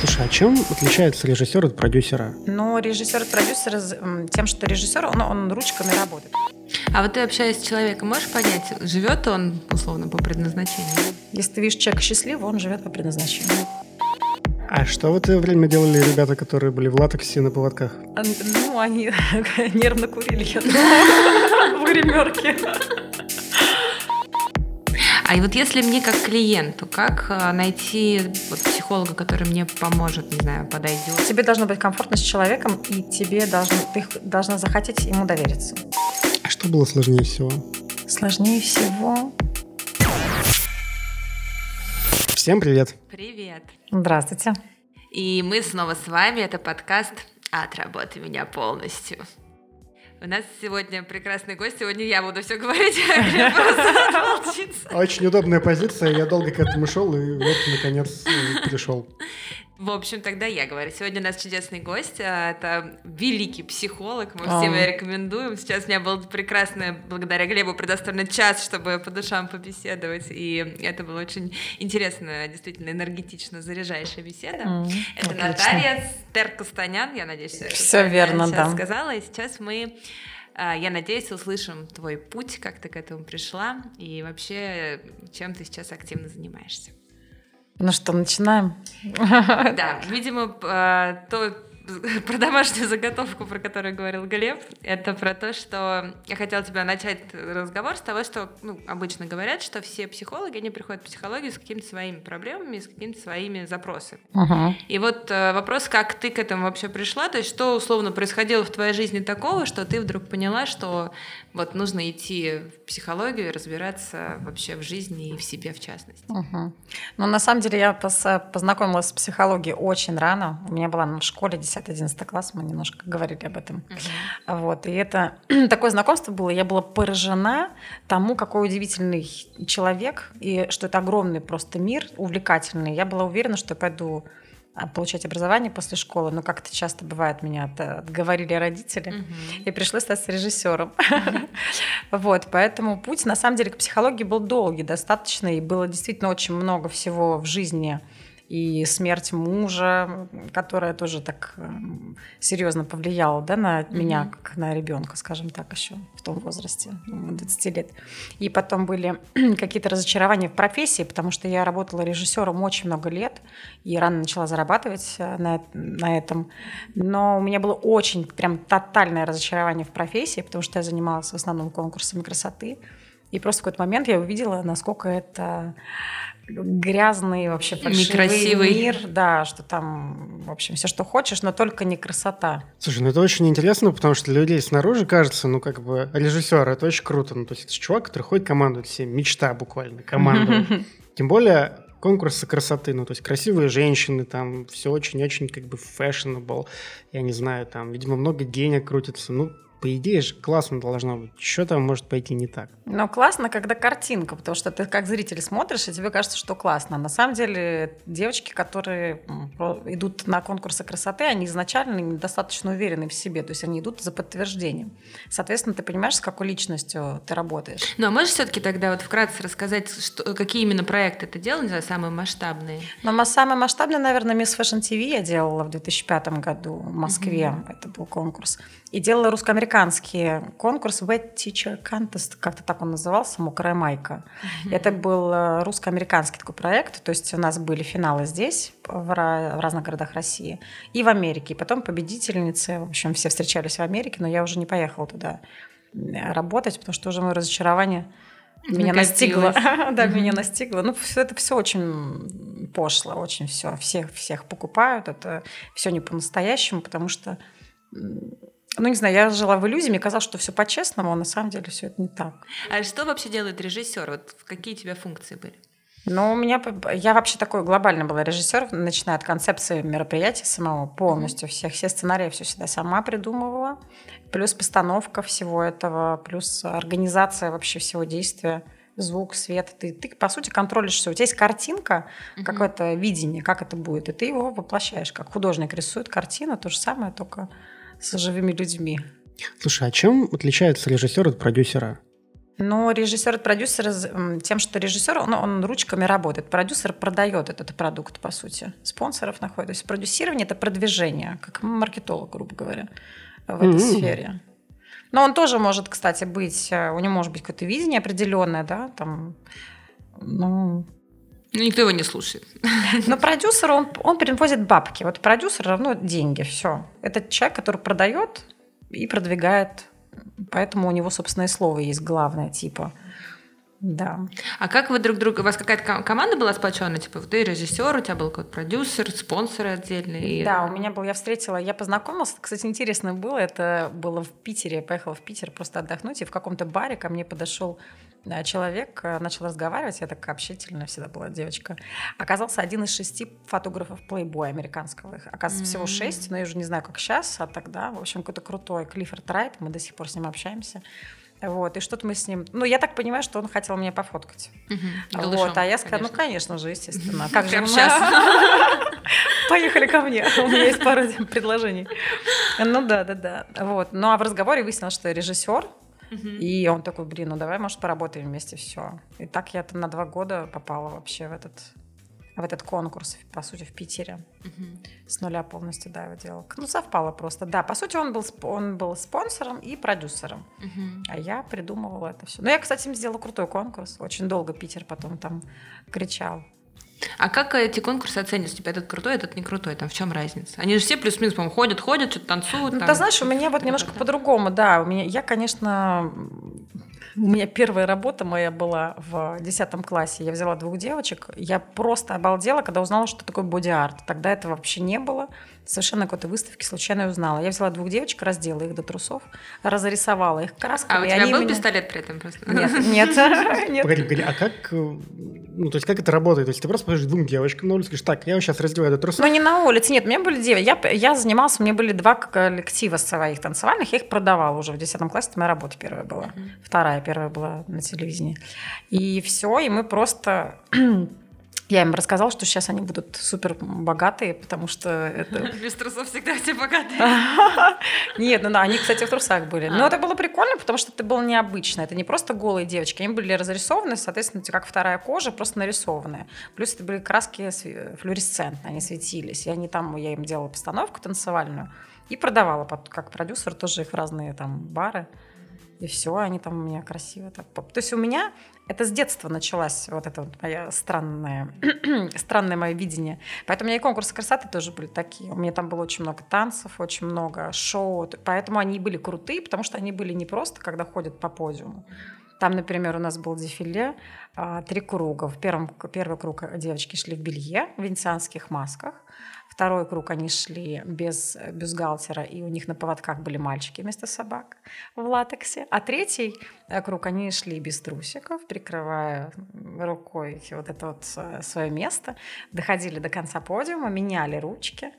Слушай, а чем отличается режиссер от продюсера? Ну, режиссер от продюсера тем, что режиссер, он, он ручками работает. А вот ты общаясь с человеком, можешь понять, живет он условно по предназначению? Если ты видишь человека счастливого, он живет по предназначению. А что в это время делали ребята, которые были в латексе на поводках? Ну, они нервно курили, я думаю, в гримерке. А и вот если мне как клиенту, как э, найти вот психолога, который мне поможет, не знаю, подойдет? Тебе должно быть комфортно с человеком, и тебе должно, ты должна захотеть ему довериться. А что было сложнее всего? Сложнее всего... Всем привет! Привет! Здравствуйте. И мы снова с вами, это подкаст «От работы меня полностью». У нас сегодня прекрасный гость, сегодня я буду все говорить. Очень удобная позиция, я долго к этому шел и вот, наконец, э, перешел. В общем, тогда я говорю. Сегодня у нас чудесный гость. а, Это великий психолог. Мы всем его рекомендуем. Сейчас у меня был прекрасный, благодаря Глебу, предоставлен час, чтобы по душам побеседовать. И это была очень интересная, действительно энергетично заряжающая беседа. М, Это отлично. Наталья Теркустанян, я надеюсь, что Всё правильно верно, сейчас да. сказала. И сейчас мы, а, я надеюсь, услышим твой путь, как ты к этому пришла, и вообще, чем ты сейчас активно занимаешься. Ну что, начинаем? Да, видимо, п- то про домашнюю заготовку, про которую говорил Глеб, это про то, что я хотела тебя начать разговор с того, что ну, обычно говорят, что все психологи, они приходят в психологию с какими-то своими проблемами, с какими-то своими запросами. Мгм. И вот э, вопрос, как ты к этому вообще пришла, то есть что условно происходило в твоей жизни такого, что ты вдруг поняла, что вот нужно идти в психологию и разбираться вообще в жизни и в себе в частности. Мгм. Ну, на самом деле, я познакомилась с психологией очень рано. У меня была в школе 10-11 класс, мы немножко говорили об этом. Вот, и это такое знакомство было. Я была поражена тому, какой удивительный человек, и что это огромный просто мир, увлекательный. Я была уверена, что я пойду а, получать образование после школы, но как это часто бывает, меня от- отговорили родители, Мгм. и пришлось стать режиссером. Вот, поэтому путь, на самом деле, к психологии был долгий достаточно, и было действительно очень много всего в жизни, и смерть мужа, которая тоже так эм, серьезно повлияла да, на меня, Мгм. как на ребенка, скажем так, еще в том возрасте, ну, 20 лет. И потом были какие-то разочарования в профессии, потому что я работала режиссером очень много лет и рано начала зарабатывать э, на, на этом. Но у меня было очень прям тотальное разочарование в профессии, потому что я занималась в основном конкурсами красоты. И просто в какой-то момент я увидела, насколько это грязный вообще фальшивый Некрасивый. мир, да, что там, в общем, все, что хочешь, но только не красота. Слушай, ну это очень интересно, потому что для людей снаружи кажется, ну как бы режиссер, это очень круто. Ну то есть это чувак, который ходит командует всем, мечта буквально, командовать. Тем более конкурсы красоты, ну то есть красивые женщины, там все очень-очень как бы fashionable, я не знаю, там, видимо, много денег крутится, ну по идее же классно должно быть. Что там может пойти не так? Но классно, когда картинка, потому что ты как зритель смотришь, и тебе кажется, что классно. А на самом деле девочки, которые идут на конкурсы красоты, они изначально недостаточно уверены в себе, то есть они идут за подтверждением. Соответственно, ты понимаешь, с какой личностью ты работаешь. Ну, а можешь все-таки тогда вот вкратце рассказать, что, какие именно проекты ты делал, не знаю, самые масштабные? Ма- самый масштабный, наверное, Miss Fashion TV я делала в 2005 году в Москве. Это был конкурс. И делала русско-американский конкурс Wet Teacher Contest, как-то так он назывался, «Мокрая майка». Это был э, русско-американский такой проект, то есть у нас были финалы здесь, в, в разных городах России, и в Америке. И потом победительницы, в общем, все встречались в Америке, но я уже не поехала туда э, работать, потому что уже мое разочарование меня настигло. Да, меня настигло. Ну, все это все очень пошло, очень все. Всех, всех покупают. Это все не по-настоящему, потому что, ну, не знаю, я жила в иллюзии, мне казалось, что все по-честному, а на самом деле все это не так. А что вообще делает режиссер? Вот какие у тебя функции были? Но у меня, я вообще такой глобальный была режиссер, начиная от концепции мероприятия самого полностью, всех, все сценарии все всегда сама придумывала, плюс постановка всего этого, плюс организация вообще всего действия, звук, свет. Ты, ты по сути, контролишь все. У тебя есть картинка, Мгм. какое-то видение, как это будет, и ты его воплощаешь. Как художник рисует картину, то же самое, только с живыми людьми. Слушай, а чем отличается режиссер от продюсера? Но режиссер и продюсер тем, что режиссер, он, он ручками работает, продюсер продает этот продукт, по сути, спонсоров находит. То есть продюсирование – это продвижение, как маркетолог, грубо говоря, в этой mm-hmm. сфере. Но он тоже может, кстати, быть, э, у него может быть какое-то видение определенное, да, там, ну, ну, никто его не слушает. Но продюсер, он, он перевозит бабки. Вот продюсер равно деньги, все. Это человек, который продает и продвигает. Поэтому у него, собственно, и слово есть главное, типа. Да. А как вы друг друга... У вас какая-то команда была сплоченная? Типа, ты режиссер, у тебя был какой-то продюсер, спонсоры отдельные? Да, у меня был... Я встретила... Я познакомилась... Кстати, интересно было. Это было в Питере. Я поехала в Питер просто отдохнуть. И в каком-то баре ко мне подошел человек, э, начал разговаривать. Я такая общительная всегда была девочка. Оказался один из шести фотографов Playboy американского. Их, оказывается, mm-hmm. всего шесть, но я уже не знаю, как сейчас, а тогда. В общем, какой-то крутой Клиффорд Райт. Мы до сих пор с ним общаемся. Вот, и что-то мы с ним... Ну, я так понимаю, что он хотел меня пофоткать. Угу. Вот, а я сказала, ну, конечно же, естественно. Как же сейчас? Поехали ко мне, у меня есть пару предложений. Ну, да, да, да. Вот. Ну, а в разговоре выяснилось, что я и он такой, блин, ну давай, может, поработаем вместе, все. И так я на два года попала вообще в этот в этот конкурс, по сути, в Питере. Угу. С нуля полностью, да, его делал. Ну, совпало просто, да. По сути, он был, он был спонсором и продюсером. Угу. А я придумывала это все. Ну, я, кстати, им сделала крутой конкурс. Очень долго Питер потом там кричал. А как эти конкурсы оцениваются? Типа этот крутой, этот не крутой? Там в чем разница? Они же все плюс-минус, по-моему, ходят, ходят, что-то танцуют. Ну, там. ты знаешь, у меня вот немножко по-другому, да. У меня, я, конечно, у меня первая работа моя была в 10 классе. Я взяла двух девочек. Я просто обалдела, когда узнала, что такое боди-арт. Тогда этого вообще не было совершенно какой-то выставке случайно узнала. Я взяла двух девочек, раздела их до трусов, разрисовала их красками. А у тебя был меня... пистолет при этом просто? Нет, нет. нет. Погоди, погоди, а как, э, ну, то есть как это работает? То есть ты просто подходишь двум девочкам на улице, говоришь, так, я сейчас раздеваю до трусов. Ну, не на улице, нет, у меня были девочки. Я, я занималась, у меня были два коллектива своих танцевальных, я их продавала уже в 10 классе, это моя работа первая была. Вторая, первая была на телевидении. И все, и мы просто я им рассказала, что сейчас они будут супер богатые, потому что это... Без трусов всегда все богатые. Нет, ну да, они, кстати, в трусах были. Но а. это было прикольно, потому что это было необычно. Это не просто голые девочки, они были разрисованы, соответственно, как вторая кожа, просто нарисованная. Плюс это были краски флуоресцентные, они светились. И они там, я им делала постановку танцевальную и продавала как продюсер тоже их в разные там бары. И все, они там у меня красиво так. То есть у меня это с детства началась вот это вот моя странное, странное мое видение. Поэтому у меня и конкурсы красоты тоже были такие. У меня там было очень много танцев, очень много шоу. Поэтому они были крутые, потому что они были не просто, когда ходят по подиуму. Там, например, у нас был дефиле, а, три круга. В первом, первый круг девочки шли в белье, в венецианских масках. Второй круг они шли без бюстгальтера, и у них на поводках были мальчики вместо собак в латексе. А третий э, круг они шли без трусиков, прикрывая рукой вот это вот э, свое место, доходили до конца подиума, меняли ручки,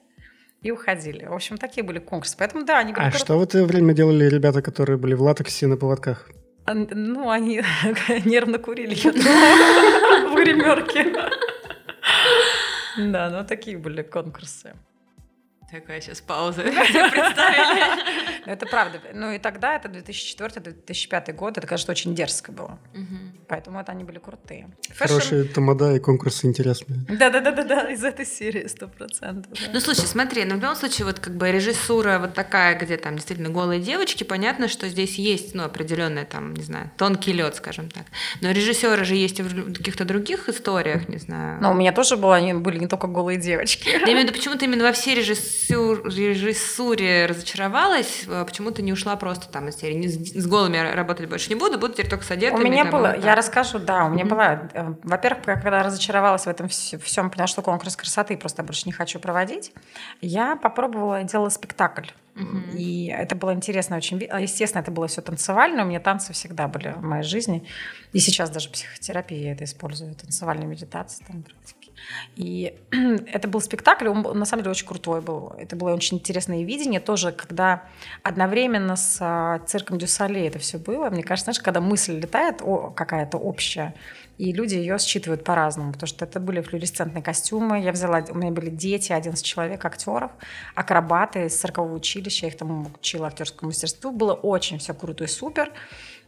и уходили. В общем, такие были конкурсы. Поэтому да, они. А что в это время делали ребята, которые были в латексе на поводках? Ну, они нервно курили в гримерке. Да, ну такие были конкурсы. Такая сейчас пауза. Ну, это правда. Ну и тогда, это 2004-2005 год, это, конечно, очень дерзко было. Поэтому это они были крутые. Хорошие тамада и конкурсы интересные. Да-да-да-да, из этой серии сто процентов. Ну слушай, смотри, ну в любом случае вот как бы режиссура вот такая, где там действительно голые девочки, понятно, что здесь есть, ну, определенная там, не знаю, тонкий лед, скажем так. Но режиссеры же есть в каких-то других историях, не знаю. Ну, у меня тоже было, они были не только голые девочки. Я имею в виду, почему-то именно во всей режиссуре разочаровалась, а почему-то не ушла просто там из серии. С голыми работать больше не буду, буду теперь только с одетыми. У меня было, я расскажу, да, у меня mm-hmm. была, э, во-первых, когда разочаровалась в этом всем, поняла, что конкурс красоты просто больше не хочу проводить, я попробовала, делала спектакль. Mm-hmm. И это было интересно очень. Естественно, это было все танцевально. У меня танцы всегда были в моей жизни. И сейчас даже психотерапия я это использую, танцевальные медитации там практики. И это был спектакль, он на самом деле очень крутой был. Это было очень интересное видение тоже, когда одновременно с а, цирком Дюсале это все было. Мне кажется, знаешь, когда мысль летает какая-то общая, и люди ее считывают по-разному, потому что это были флуоресцентные костюмы. Я взяла, у меня были дети, 11 человек, актеров, акробаты из циркового училища, я их там учила актерскому мастерству. Было очень все круто и супер.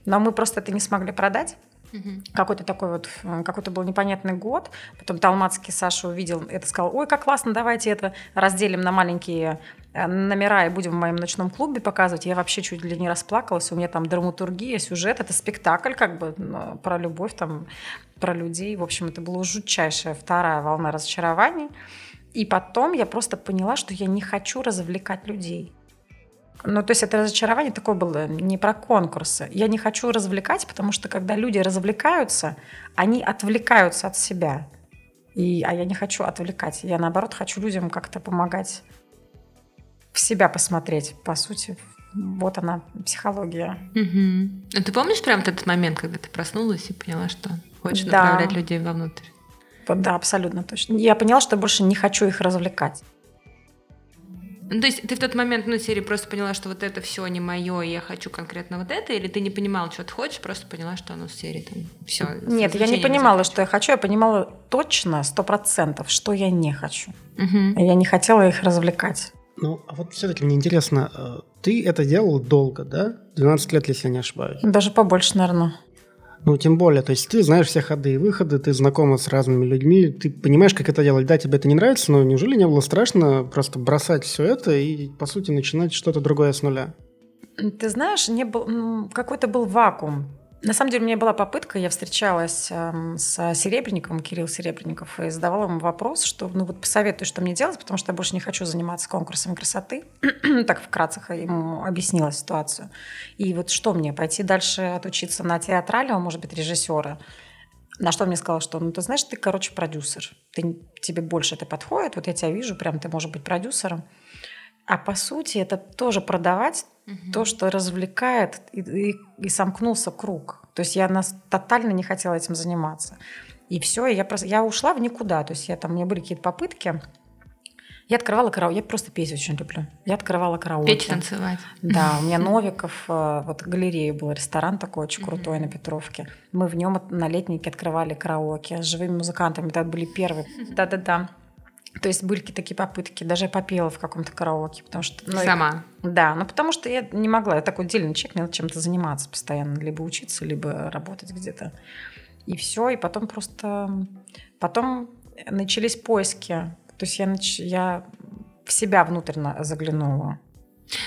но мы просто это не смогли продать. Мгм. Какой-то такой вот, э, какой-то был непонятный год. Потом Талмацкий Саша увидел это, сказал, ой, как классно, давайте это разделим на маленькие э, номера и будем в моем ночном клубе показывать. Я вообще чуть ли не расплакалась. У меня там драматургия, сюжет. Это спектакль как бы про любовь, там, про людей. В общем, это была жутчайшая вторая волна разочарований. И потом я просто поняла, что я не хочу развлекать людей. Ну, то есть это разочарование такое было не про конкурсы. Я не хочу развлекать, потому что когда люди развлекаются, они отвлекаются от себя. И, а я не хочу отвлекать. Я, наоборот, хочу людям как-то помогать в себя посмотреть, по сути. Вот она, психология. Мгм. А ты помнишь прям этот момент, когда ты проснулась и поняла, что хочешь Да. направлять людей вовнутрь? Да, абсолютно точно. Я поняла, что больше не хочу их развлекать. Ну, то есть ты в тот момент, ну, серии просто поняла, что вот это все не мое, и я хочу конкретно вот это, или ты не понимала, что ты хочешь, просто поняла, что оно в серии там все. Нет, я не понимала, что я хочу. Я понимала точно, сто процентов, что я не хочу. И Я не хотела их развлекать. Ну, а вот все-таки мне интересно, э, ты это делал долго, да? 12 лет, если я не ошибаюсь. Даже побольше, наверное. Ну, тем более, то есть ты знаешь все ходы и выходы, ты знакома с разными людьми, ты понимаешь, как это делать. Да, тебе это не нравится, но неужели не было страшно просто бросать все это и, по сути, начинать что-то другое с нуля? Ты знаешь, не был, какой-то был вакуум. На самом деле у меня была попытка, я встречалась эм, с Серебренниковым, Кирилл Серебренников, и задавала ему вопрос, что ну вот посоветуй, что мне делать, потому что я больше не хочу заниматься конкурсом красоты. так вкратце ему объяснила ситуацию. И вот что мне, пойти дальше отучиться на театрального, может быть, режиссера? На что он мне сказал, что, ну, ты знаешь, ты, короче, продюсер. Ты, тебе больше это подходит, вот я тебя вижу, прям ты можешь быть продюсером. А по сути это тоже продавать то, что развлекает, и, и, и сомкнулся круг. То есть я нас тотально не хотела этим заниматься. И все, я, просто, я ушла в никуда. То есть я, там, у меня были какие-то попытки. Я открывала караоке. Я просто петь очень люблю. Я открывала караоке. Петь танцевать. Да, у меня Новиков, э, вот галерея был, ресторан такой очень крутой на Петровке. Мы в нем на летнике открывали караоке с живыми музыкантами. Это были первые. Да-да-да. То есть были такие попытки. Даже я попела в каком-то караоке. Потому что, ну, и- Сама. да, ну потому что я не могла. Я такой отдельный человек, мне надо чем-то заниматься постоянно. Либо учиться, либо работать где-то. И все. И потом просто... Потом начались поиски. То есть я, нач- я в себя внутренно заглянула.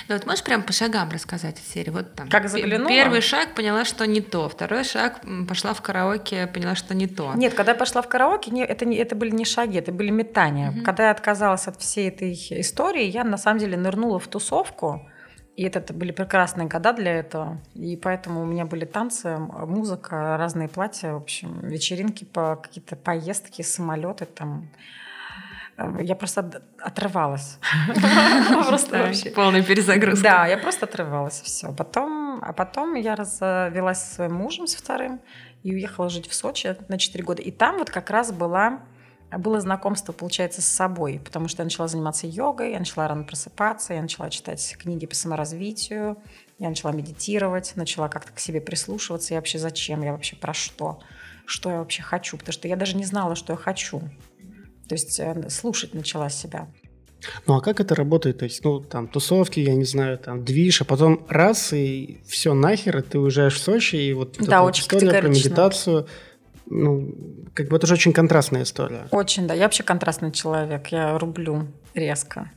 Ну вот можешь прям по шагам рассказать из серии? Вот там. Как заглянула? Первый шаг поняла, что не то. Второй шаг пошла в караоке, поняла, что не то. Нет, когда я пошла в караоке, не, это, не, это были не шаги, это были метания. Когда я отказалась от всей этой истории, я на самом деле нырнула в тусовку. И это, это были прекрасные года для этого. И поэтому у меня были танцы, музыка, разные платья, в общем, вечеринки, по, какие-то поездки, самолеты там. Э, Я просто от- отрывалась. Просто вообще. Полная перезагрузка. Да, я просто отрывалась, все. Потом, а потом я развелась со своим мужем, со вторым, и уехала жить в Сочи на 4 года. И там вот как раз была, было знакомство, получается, с собой, потому что я начала заниматься йогой, я начала рано просыпаться, я начала читать книги по саморазвитию, я начала медитировать, начала как-то к себе прислушиваться, и вообще зачем, я вообще про что, что я вообще хочу, потому что я даже не знала, что я хочу. То есть э, слушать начала себя. Ну, а как это работает? То есть, ну, там, тусовки, я не знаю, там, движ, а потом раз, и все нахер, и ты уезжаешь в Сочи, и вот, Да, очень история про медитацию, ну, как бы это же очень контрастная история. Очень, да. Я вообще контрастный человек. Я рублю резко.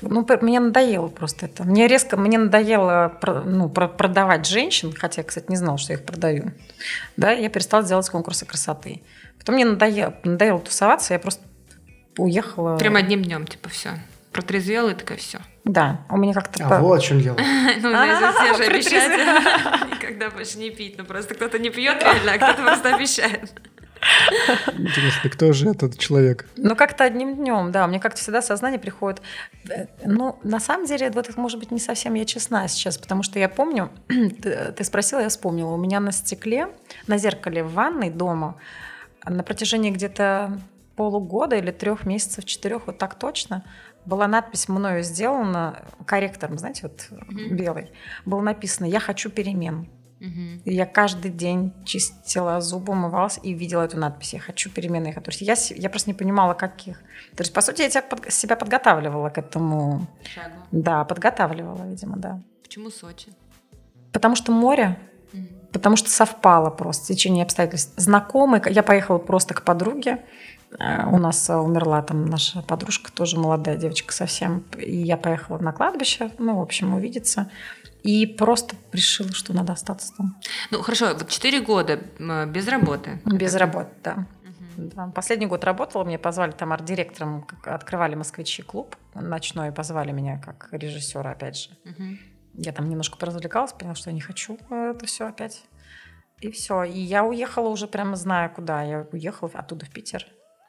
Ну, мне надоело просто это. Мне резко, мне надоело ну, про- продавать женщин, хотя я, кстати, не знала, что я их продаю. Да, я перестала делать конкурсы красоты. Потом мне надоело, надоело тусоваться, я просто уехала. Прям одним днем, типа, все. Протрезвела и такая все. Да, у меня как-то... А по- вот в чем дело. Ну, знаешь, все же обещают никогда больше не пить. Ну, просто кто-то не пьет реально, а кто-то просто обещает. Интересно, кто же этот человек? Ну, как-то одним днем, да. Мне как-то всегда сознание приходит. Э, Ну, на самом деле, вот это, может быть, не совсем я честна сейчас, потому что я помню, ты, ты спросила, я вспомнила. У меня на стекле, на зеркале в ванной дома на протяжении где-то полугода или трех месяцев, четырех, вот так точно, была надпись мною сделана корректором, знаете, вот Мгм. белый. Было написано «Я хочу перемен». И я каждый день чистила зубы, умывалась и видела эту надпись. Я хочу перемены. Я, хочу». То есть я, я просто не понимала, каких. То есть, по сути, я тебя под- себя подготавливала к этому. Шагу. Да, подготавливала, видимо, да. Почему Сочи? Потому что море, Потому что совпало просто в течение обстоятельств. Знакомый, я поехала просто к подруге, э, у нас умерла там наша подружка, тоже молодая девочка совсем. И я поехала на кладбище, ну, в общем, увидеться. И просто решила, что надо остаться там. Ну, хорошо, вот 4 года без работы. Без работы, да. Да. Последний год работала, мне позвали там арт-директором, открывали москвичи клуб ночной, позвали меня как режиссера, опять же. Угу. Я там немножко поразвлекалась, поняла, что я не хочу это все опять. И все. И я уехала уже прямо зная куда. Я уехала оттуда в Питер.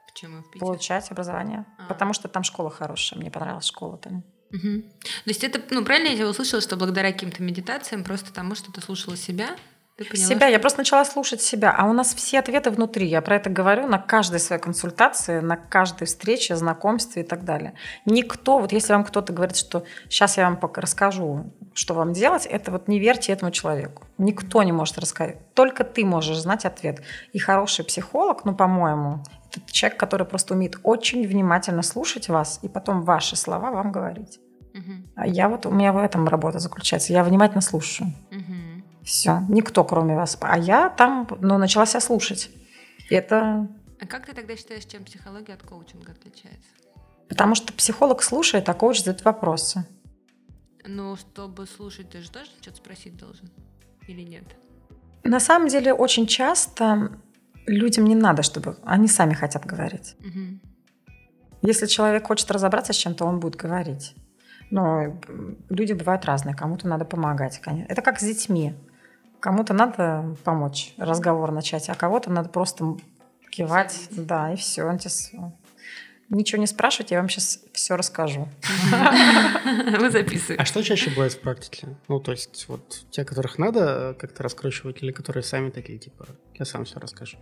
Почему в Питер? Получать образование. А. Потому что там школа хорошая. Мне понравилась школа там. Угу. То есть это, ну, правильно я тебя услышала, что благодаря каким-то медитациям, просто тому, что ты слушала себя, ты поняла, себя. Что... Я просто начала слушать себя. А у нас все ответы внутри. Я про это говорю на каждой своей консультации, на каждой встрече, знакомстве и так далее. Никто, вот если вам кто-то говорит, что сейчас я вам расскажу, что вам делать, это вот не верьте этому человеку. Никто не может рассказать. Только ты можешь знать ответ. И хороший психолог, ну, по-моему, это человек, который просто умеет очень внимательно слушать вас и потом ваши слова вам говорить. Угу. А я вот, у меня в этом работа заключается. Я внимательно слушаю. Угу. Все, никто кроме вас. А я там, ну, начала себя слушать. Это... А как ты тогда считаешь, чем психология от коучинга отличается? Потому что психолог слушает, а коуч задает вопросы. Ну, чтобы слушать, ты же тоже что-то спросить должен? Или нет? На самом деле, очень часто людям не надо, чтобы они сами хотят говорить. Угу. Если человек хочет разобраться с чем-то, он будет говорить. Но люди бывают разные, кому-то надо помогать. Конечно. Это как с детьми. Кому-то надо помочь разговор начать, а кого-то надо просто кивать, да, и все. Ничего не спрашивайте, я вам сейчас все расскажу. Вы записываете. А что чаще бывает в практике? Ну, то есть, вот те, которых надо как-то раскручивать, или которые сами такие, типа, я сам все расскажу?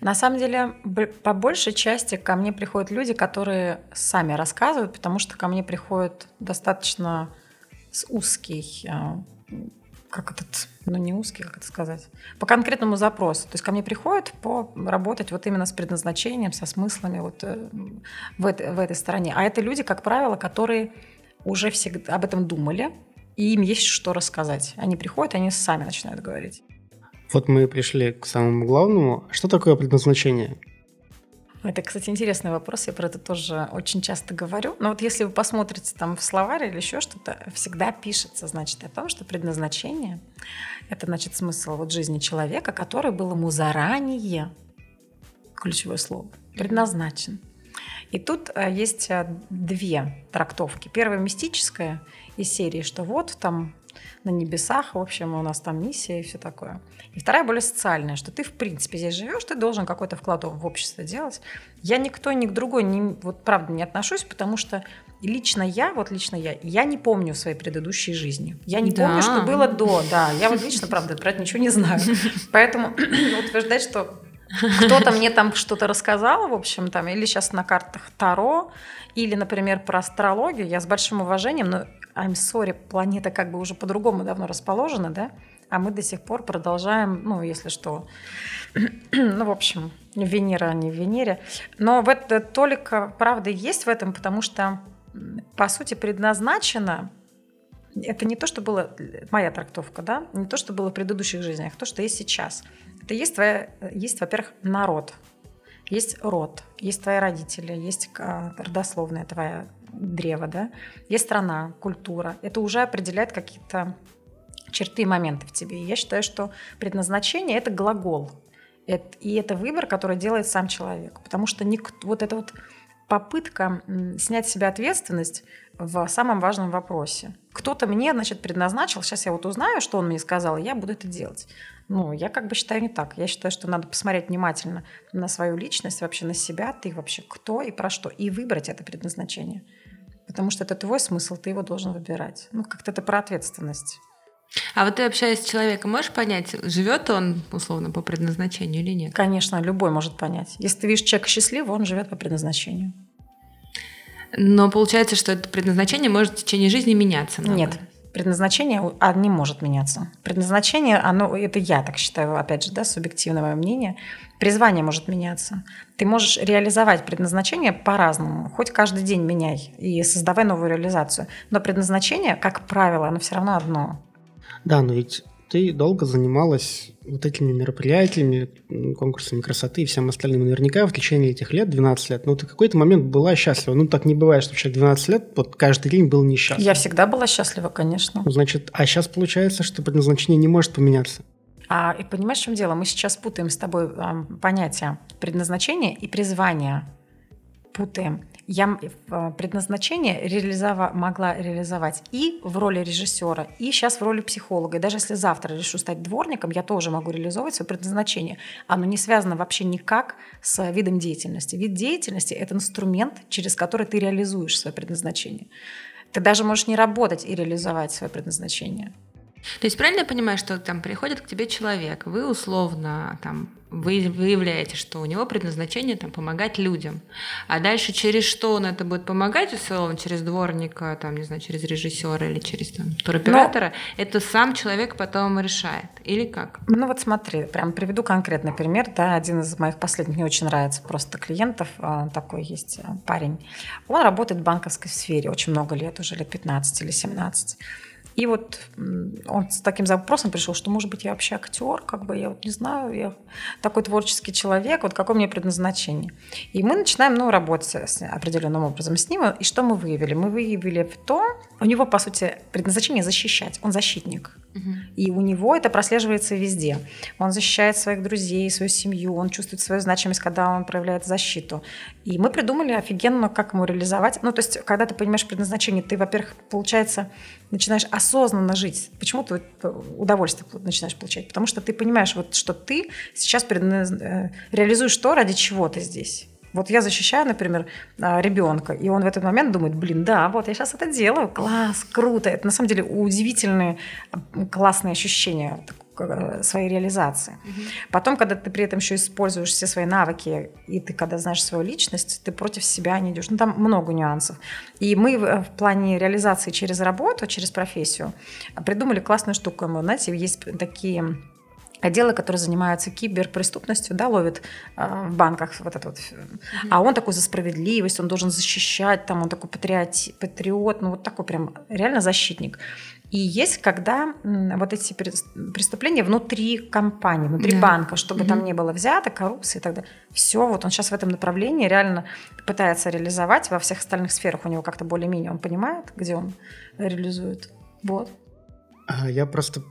На самом деле, по большей части ко мне приходят люди, которые сами рассказывают, потому что ко мне приходят достаточно узкий а, как этот, ну не узкий, как это сказать, по конкретному запросу. То есть ко мне приходят по работать вот именно с предназначением, со смыслами вот э, в, этой, в этой стороне. А это люди, как правило, которые уже всегда об этом думали, и им есть что рассказать. Они приходят, они сами начинают говорить. Вот мы пришли к самому главному. Что такое предназначение? Это, кстати, интересный вопрос. Я про это тоже очень часто говорю. Но вот если вы посмотрите там в словарь или еще что-то, всегда пишется, значит, о том, что предназначение – это, значит, смысл вот жизни человека, который был ему заранее, ключевое слово, предназначен. И тут э, есть э, две трактовки. Первая мистическая из серии, что вот там на небесах, в общем, у нас там миссия и все такое. И вторая более социальная, что ты, в принципе, здесь живешь, ты должен какой-то вклад в общество делать. Я никто, ни к другой, не, вот правда не отношусь, потому что лично я, вот лично я, я не помню своей предыдущей жизни. Я не да. помню, что было до, да. Я вот лично, правда, про это ничего не знаю. Поэтому утверждать, что кто-то мне там что-то рассказал, в общем, там, или сейчас на картах Таро, или, например, про астрологию, я с большим уважением, но I'm sorry, планета как бы уже по-другому давно расположена, да, а мы до сих пор продолжаем, ну, если что, ну, в общем, Венера, а не Венере. Но в это только правда есть в этом, потому что, по сути, предназначено это не то, что было моя трактовка, да, не то, что было в предыдущих жизнях, а то, что есть сейчас. Это есть, твоя, есть во-первых, народ, есть род, есть твои родители, есть а, родословная твоя древо, да, есть страна, культура. Это уже определяет какие-то черты и моменты в тебе. Я считаю, что предназначение – это глагол. И это выбор, который делает сам человек. Потому что никто, вот эта вот попытка снять с себя ответственность в самом важном вопросе. Кто-то мне, значит, предназначил, сейчас я вот узнаю, что он мне сказал, и я буду это делать. Ну, я как бы считаю не так. Я считаю, что надо посмотреть внимательно на свою личность, вообще на себя, ты вообще кто и про что, и выбрать это предназначение. Потому что это твой смысл, ты его должен выбирать. Ну, как-то это про ответственность. А вот ты общаясь с человеком, можешь понять, живет он условно по предназначению или нет? Конечно, любой может понять. Если ты видишь человека счастливого, он живет по предназначению. Но получается, что это предназначение может в течение жизни меняться. Много. Нет, предназначение а, не может меняться. Предназначение, оно, это я так считаю, опять же, да, субъективное мое мнение, призвание может меняться. Ты можешь реализовать предназначение по-разному, хоть каждый день меняй и создавай новую реализацию. Но предназначение, как правило, оно все равно одно. Да, но ведь ты долго занималась вот этими мероприятиями, конкурсами красоты и всем остальным. Наверняка в течение этих лет, 12 лет, ну, ты какой-то момент была счастлива. Ну, так не бывает, что человек 12 лет вот каждый день был несчастлив. Я всегда была счастлива, конечно. Ну, значит, а сейчас получается, что предназначение не может поменяться. А, и понимаешь, в чем дело? Мы сейчас путаем с тобой а, понятия предназначения и призвания. Путаем я э, предназначение реализова, могла реализовать и в роли режиссера, и сейчас в роли психолога. И даже если завтра решу стать дворником, я тоже могу реализовывать свое предназначение. Оно не связано вообще никак с видом деятельности. Вид деятельности – это инструмент, через который ты реализуешь свое предназначение. Ты даже можешь не работать и реализовать свое предназначение. То есть правильно я понимаю, что там приходит к тебе человек, вы условно там вы выявляете, что у него предназначение там помогать людям, а дальше через что он это будет помогать, условно через дворника, там не знаю, через режиссера или через там туроператора, Но... это сам человек потом решает. Или как? Ну вот смотри, прям приведу конкретный пример, да, один из моих последних мне очень нравится просто клиентов, а, такой есть а, парень, он работает в банковской сфере очень много лет, уже лет 15 или 17 и вот он с таким запросом пришел, что, может быть, я вообще актер, как бы, я вот не знаю, я такой творческий человек, вот какое мне предназначение. И мы начинаем, ну, работать с определенным образом с ним. И что мы выявили? Мы выявили в то, у него, по сути, предназначение защищать. Он защитник. И у него это прослеживается везде. Он защищает своих друзей, свою семью, он чувствует свою значимость, когда он проявляет защиту. И мы придумали офигенно, как ему реализовать. Ну, то есть, когда ты понимаешь предназначение, ты, во-первых, получается, начинаешь осознанно жить. Почему ты удовольствие начинаешь получать? Потому что ты понимаешь, вот, что ты сейчас. Э, реализуешь то, ради чего ты здесь. Вот я защищаю, например, а, ребенка, и он в этот момент думает, блин, да, вот я сейчас это делаю, класс, круто. Это на самом деле удивительные, классные ощущения э, своей реализации. Угу. Потом, когда ты при этом еще используешь все свои навыки, и ты когда знаешь свою личность, ты против себя не идешь. Ну, там много нюансов. И мы в плане реализации через работу, через профессию придумали классную штуку. Знаете, есть такие отделы, которые занимаются киберпреступностью, да, ловят э, в банках вот это вот. Mm-hmm. А он такой за справедливость, он должен защищать, там он такой патриот, патриот, ну вот такой прям реально защитник. И есть, когда вот эти преступления внутри компании, внутри да. банка, чтобы mm-hmm. там не было взято, коррупции и так далее. Все, вот он сейчас в этом направлении реально пытается реализовать во всех остальных сферах. У него как-то более-менее он понимает, где он реализует. Вот. А, я просто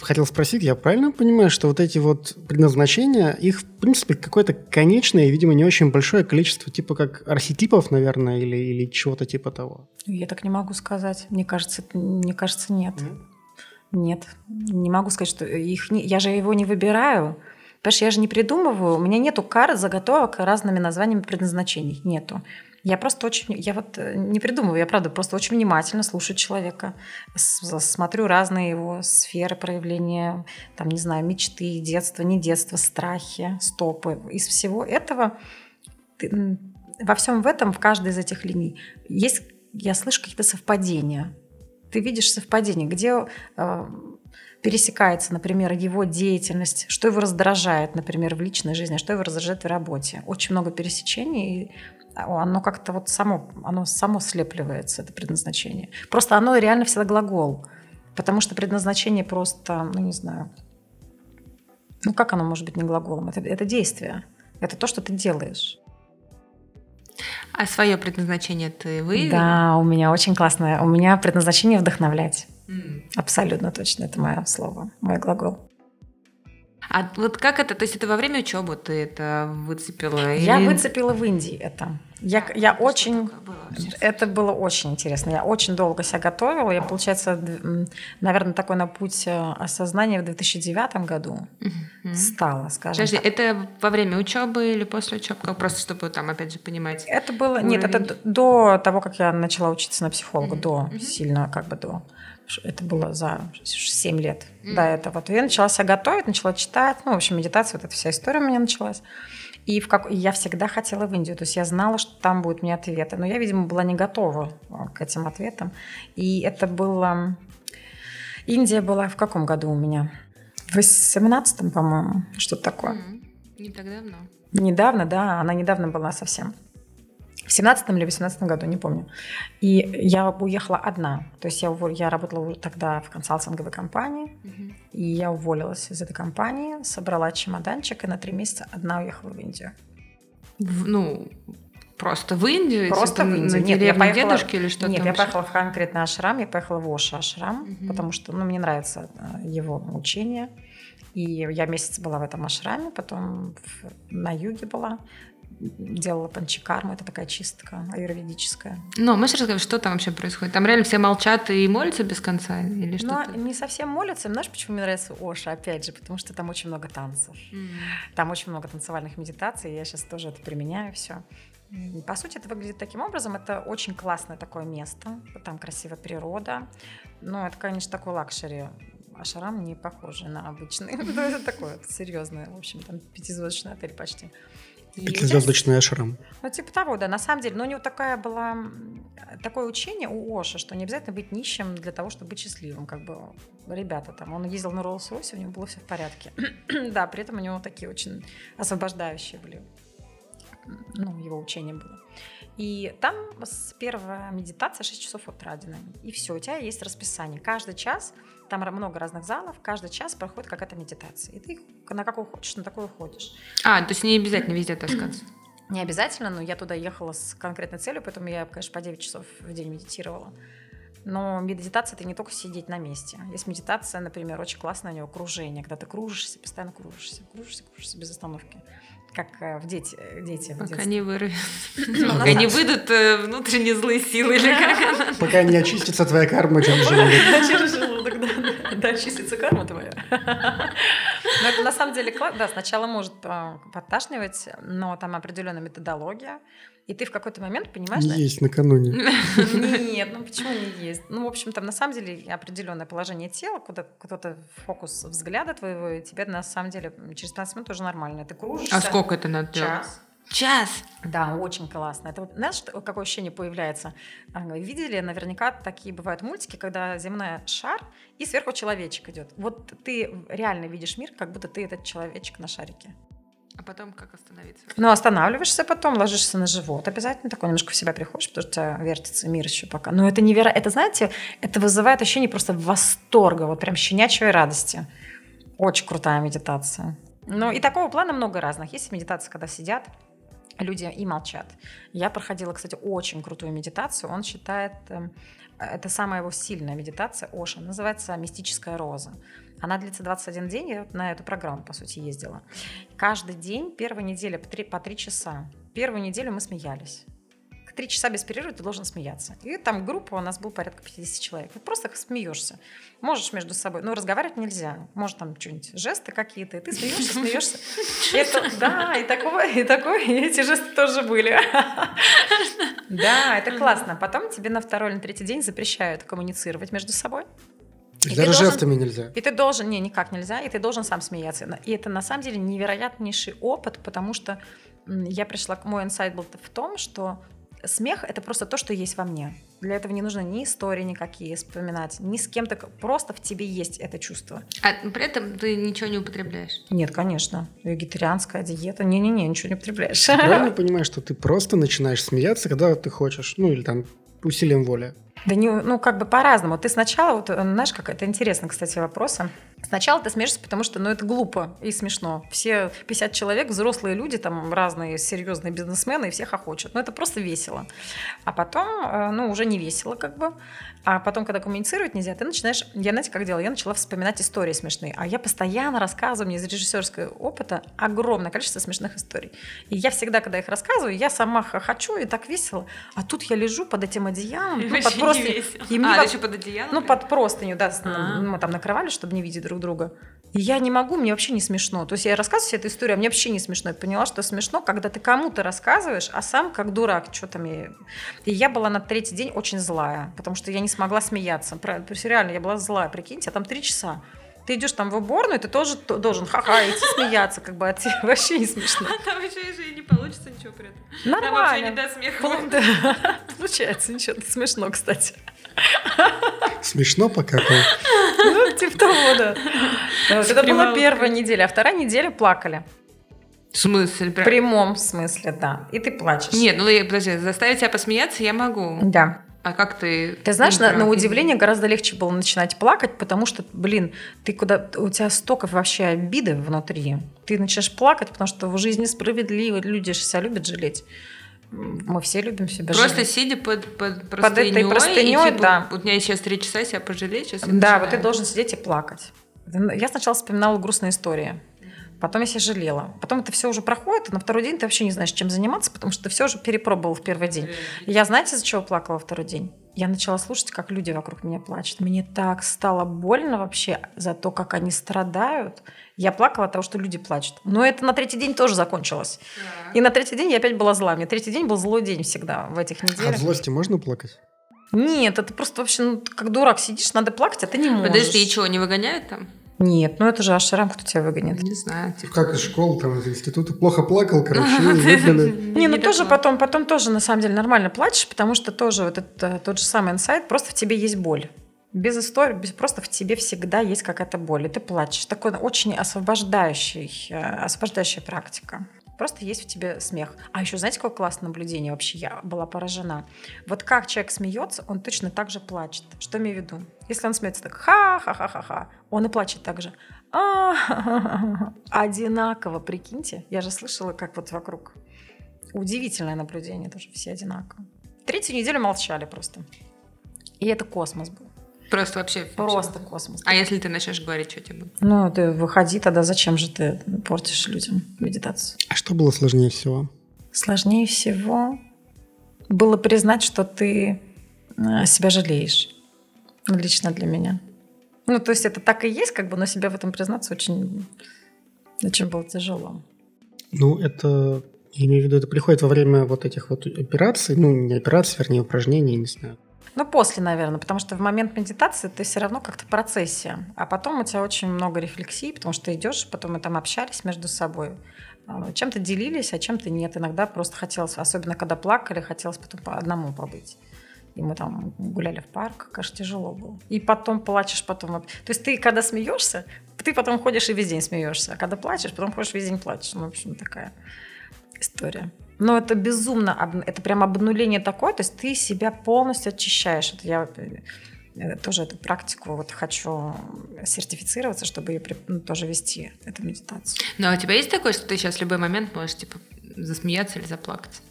хотел спросить, я правильно понимаю, что вот эти вот предназначения, их, в принципе, какое-то конечное, видимо, не очень большое количество, типа как архетипов, наверное, или, или чего-то типа того? Я так не могу сказать. Мне кажется, мне кажется нет. Нет? Нет. Не могу сказать, что их не... Я же его не выбираю. Понимаешь, я же не придумываю. У меня нету карт заготовок разными названиями предназначений. Нету. Я просто очень, я вот э, не придумываю, я правда просто очень внимательно слушаю человека, смотрю разные его сферы проявления, там, не знаю, мечты, детства, не детства, страхи, стопы. Из всего этого во всем в этом, в каждой из этих линий есть, я слышу какие-то совпадения. Ты видишь совпадения, где э, пересекается, например, его деятельность, что его раздражает, например, в личной жизни, а что его раздражает в работе. Очень много пересечений, оно как-то вот само, оно само слепливается, это предназначение. Просто оно реально всегда глагол. Потому что предназначение просто, ну не знаю, ну как оно может быть не глаголом? Это, это действие. Это то, что ты делаешь. А свое предназначение ты выявила? Да, у меня очень классное. У меня предназначение вдохновлять. Mm. Абсолютно точно, это мое слово, мой глагол. А вот как это, то есть это во время учебы ты это выцепила? Я или... выцепила в Индии это. Я, а, я очень, было это было очень интересно. Я очень долго себя готовила. Я, получается, наверное, такой на путь э, осознания в 2009 году угу. стала, скажем Подожди, так. это во время учебы или после учебы? Просто чтобы там, опять же, понимать. Это было, уровень. нет, это до того, как я начала учиться на психолога, угу. до, угу. сильно как бы до. Это было за 7 лет mm. до этого. То я начала себя готовить, начала читать. Ну, в общем, медитация, вот эта вся история у меня началась. И, в как... и я всегда хотела в Индию. То есть я знала, что там будут мне ответы. Но я, видимо, была не готова а, к этим ответам. И это было... Индия была в каком году у меня? В 18 по-моему, что-то такое. Mm. Не так давно. Недавно, да, она недавно была совсем. В 17 или 18 году, не помню. И я уехала одна. То есть я, увол... я работала тогда в консалтинговой компании, угу. и я уволилась из этой компании, собрала чемоданчик и на три месяца одна уехала в Индию. В, ну, просто в Индию? Просто типа, в Индию. На Нет, я поехала... дедушки или что-то? Нет, я поехала в конкретный ашрам, я поехала в Оша ашрам, угу. потому что ну, мне нравится э, его учение. И я месяц была в этом ашраме, потом на юге была делала панчикарму, это такая чистка аюрведическая. Ну, можешь рассказать, что там вообще происходит? Там реально все молчат и молятся без конца или? Ну, не совсем молятся. Знаешь, почему мне нравится Оша, опять же? Потому что там очень много танцев. Mm. Там очень много танцевальных медитаций, я сейчас тоже это применяю все. По сути, это выглядит таким образом. Это очень классное такое место. Там красивая природа. Но это, конечно, такой luxury. Ашрам не похожий на обычный. Это такое серьезное, в общем, там пятизвездочный отель почти. Пятизвездочный ашрам. Ну, типа того, да, на самом деле. Но у него такая была, такое учение у Ошо, что не обязательно быть нищим для того, чтобы быть счастливым. Как бы ребята там, он ездил на Роллс-Ройсе, у него было все в порядке. да, при этом у него такие очень освобождающие были, ну, его учение было. И там первая медитация 6 часов утра. И все, у тебя есть расписание. Каждый час, там много разных залов, каждый час проходит какая-то медитация. И ты на какую хочешь, на такую ходишь. А, то есть не обязательно везде таскаться? Не обязательно, но я туда ехала с конкретной целью, поэтому я, конечно, по 9 часов в день медитировала. Но медитация – это не только сидеть на месте. Есть медитация, например, очень классное у нее окружение, когда ты кружишься, постоянно кружишься, кружишься, кружишься без остановки как э, в дети, дети Пока не вырвет. Пока не выйдут э, внутренние злые силы или как Пока не очистится твоя карма через желудок. Через желудок, да. Да, очистится карма твоя. Но это на самом деле, да, сначала может э, подташнивать, но там определенная методология. И ты в какой-то момент понимаешь... Не есть накануне. Нет, ну почему не есть? Ну, в общем, там на самом деле определенное положение тела, куда кто-то фокус взгляда твоего, и тебе на самом деле через 15 минут уже нормально. Ты кружишься. А сколько это надо Час. Час. Да, очень классно. Это знаешь, какое ощущение появляется? Видели, наверняка такие бывают мультики, когда земной шар и сверху человечек идет. Вот ты реально видишь мир, как будто ты этот человечек на шарике. А потом как остановиться? Ну, останавливаешься потом, ложишься на живот. Обязательно такой немножко в себя приходишь, потому что у тебя вертится мир еще пока. Но это невероятно. Это, знаете, это вызывает ощущение просто восторга, вот прям щенячьей радости. Очень крутая медитация. Ну, и такого плана много разных. Есть медитации, когда сидят, люди и молчат. Я проходила, кстати, очень крутую медитацию. Он считает, эм, это самая его сильная медитация, Оша, называется «Мистическая роза». Она длится 21 день, я на эту программу, по сути, ездила. Каждый день, первая неделя по 3, по 3 часа. Первую неделю мы смеялись три часа без перерыва ты должен смеяться. И там группа у нас был порядка 50 человек. Ты просто смеешься. Можешь между собой, ну, разговаривать нельзя. Может, там что-нибудь, жесты какие-то, и ты смеешься, смеешься. Да, и такое, и такое, и эти жесты тоже были. Да, это классно. Потом тебе на второй или третий день запрещают коммуницировать между собой. И Даже должен, жестами нельзя. И ты должен, не, никак нельзя, и ты должен сам смеяться. И это на самом деле невероятнейший опыт, потому что я пришла, мой инсайт был в том, что смех — это просто то, что есть во мне. Для этого не нужно ни истории никакие вспоминать, ни с кем-то. Просто в тебе есть это чувство. А при этом ты ничего не употребляешь? Нет, конечно. Вегетарианская диета. Не-не-не, ничего не употребляешь. Правильно понимаешь, что ты просто начинаешь смеяться, когда ты хочешь. Ну, или там усилием воли. Да не, ну как бы по-разному. Ты сначала, вот, знаешь, как это интересно, кстати, вопросы. Сначала ты смеешься, потому что, ну, это глупо и смешно. Все 50 человек, взрослые люди, там разные серьезные бизнесмены, и всех охочут. Ну, это просто весело. А потом, э, ну, уже не весело как бы. А потом, когда коммуницировать нельзя, ты начинаешь... Я, знаете, как делала? Я начала вспоминать истории смешные. А я постоянно рассказываю, мне из режиссерского опыта огромное количество смешных историй. И я всегда, когда их рассказываю, я сама хочу, и так весело. А тут я лежу под этим одеялом, ну, под простыню. И мне а, под... еще под одеялом? Ну, под простыню, да. А-а-а. Мы там накрывали, чтобы не видеть друг друга. И я не могу, мне вообще не смешно. То есть я рассказываю себе эту историю, а мне вообще не смешно. Я поняла, что смешно, когда ты кому-то рассказываешь, а сам как дурак, что там я... И я была на третий день очень злая, потому что я не смогла смеяться. То есть реально, я была злая, прикиньте, а там три часа. Ты идешь там в уборную, ты тоже должен ха-ха идти смеяться, как бы, а тебе вообще не смешно. А там еще и не получится ничего при этом. Нормально. Там вообще не до смеха. Получается ничего, смешно, кстати. Смешно покакал. Ну, типа того, да. Это была первая неделя, а вторая неделя плакали. В смысле? В прямом смысле, да. И ты плачешь. Нет, ну подожди, заставить тебя посмеяться я могу. Да. А как ты... Ты знаешь, на, на удивление гораздо легче было начинать плакать, потому что, блин, ты куда... У тебя столько вообще обиды внутри. Ты начинаешь плакать, потому что в жизни справедливо, люди же себя любят жалеть. Мы все любим себя Просто жалеть. сидя под, под простыней, под этой простыней, и, типа, да. У меня сейчас три часа себя пожалеть, сейчас Да, начинаю. вот ты должен сидеть и плакать. Я сначала вспоминала грустные истории. Потом я себя жалела. Потом это все уже проходит, и на второй день ты вообще не знаешь, чем заниматься, потому что ты все уже перепробовал в первый день. И я, знаете, за чего плакала второй день? Я начала слушать, как люди вокруг меня плачут. Мне так стало больно вообще за то, как они страдают. Я плакала от того, что люди плачут. Но это на третий день тоже закончилось. И на третий день я опять была зла. Мне третий день был злой день всегда в этих неделях. От злости можно плакать? Нет, это просто вообще, ну, как дурак сидишь, надо плакать, а ты не можешь. Подожди, и что, не выгоняют там? Нет, ну это же Ашрам, кто тебя выгонит. Не знаю. Типа. Как из школы, там, из института. Плохо плакал, короче. Не, ну тоже потом, потом тоже на самом деле нормально плачешь, потому что тоже вот это тот же самый инсайт, просто в тебе есть боль. Без истории, без, просто в тебе всегда есть какая-то боль, и ты плачешь. Такой очень освобождающий, э, освобождающая практика. Просто есть в тебе смех. А еще знаете, какое классное наблюдение вообще? Я была поражена. Вот как человек смеется, он точно так же плачет. Что имею в виду? Если он смеется так ха-ха-ха-ха-ха, он и плачет так же. Одинаково, прикиньте. Я же слышала, как вот вокруг. Удивительное наблюдение тоже, все одинаково. Третью неделю молчали просто. И это космос был. Просто вообще... Просто космос. А если ты начнешь говорить, что тебе будет? Ну, ты выходи тогда, зачем же ты портишь людям медитацию? А что было сложнее всего? Сложнее всего было признать, что ты э, себя жалеешь. Лично для меня. Ну, то есть это так и есть, как бы, но себя в этом признаться очень, очень было тяжело. Ну, это, я имею в виду, это приходит во время вот этих вот операций, ну, не операций, вернее, упражнений, не знаю. Ну, после, наверное, потому что в момент медитации ты все равно как-то в процессе. А потом у тебя очень много рефлексий, потому что ты идешь, потом мы там общались между собой. Чем-то делились, а чем-то нет. Иногда просто хотелось, особенно когда плакали, хотелось потом по одному побыть. И мы там гуляли в парк, конечно, тяжело было. И потом плачешь, потом... То есть ты, когда смеешься, ты потом ходишь и весь день смеешься. А когда плачешь, потом ходишь весь день плачешь. Ну, в общем, такая история. Но это безумно, это прям обнуление такое, то есть ты себя полностью очищаешь. Это я тоже эту практику вот хочу сертифицироваться, чтобы ее ну, тоже вести, эту медитацию. Ну, а у тебя есть такое, что ты сейчас в любой момент можешь, типа, засмеяться или заплакать?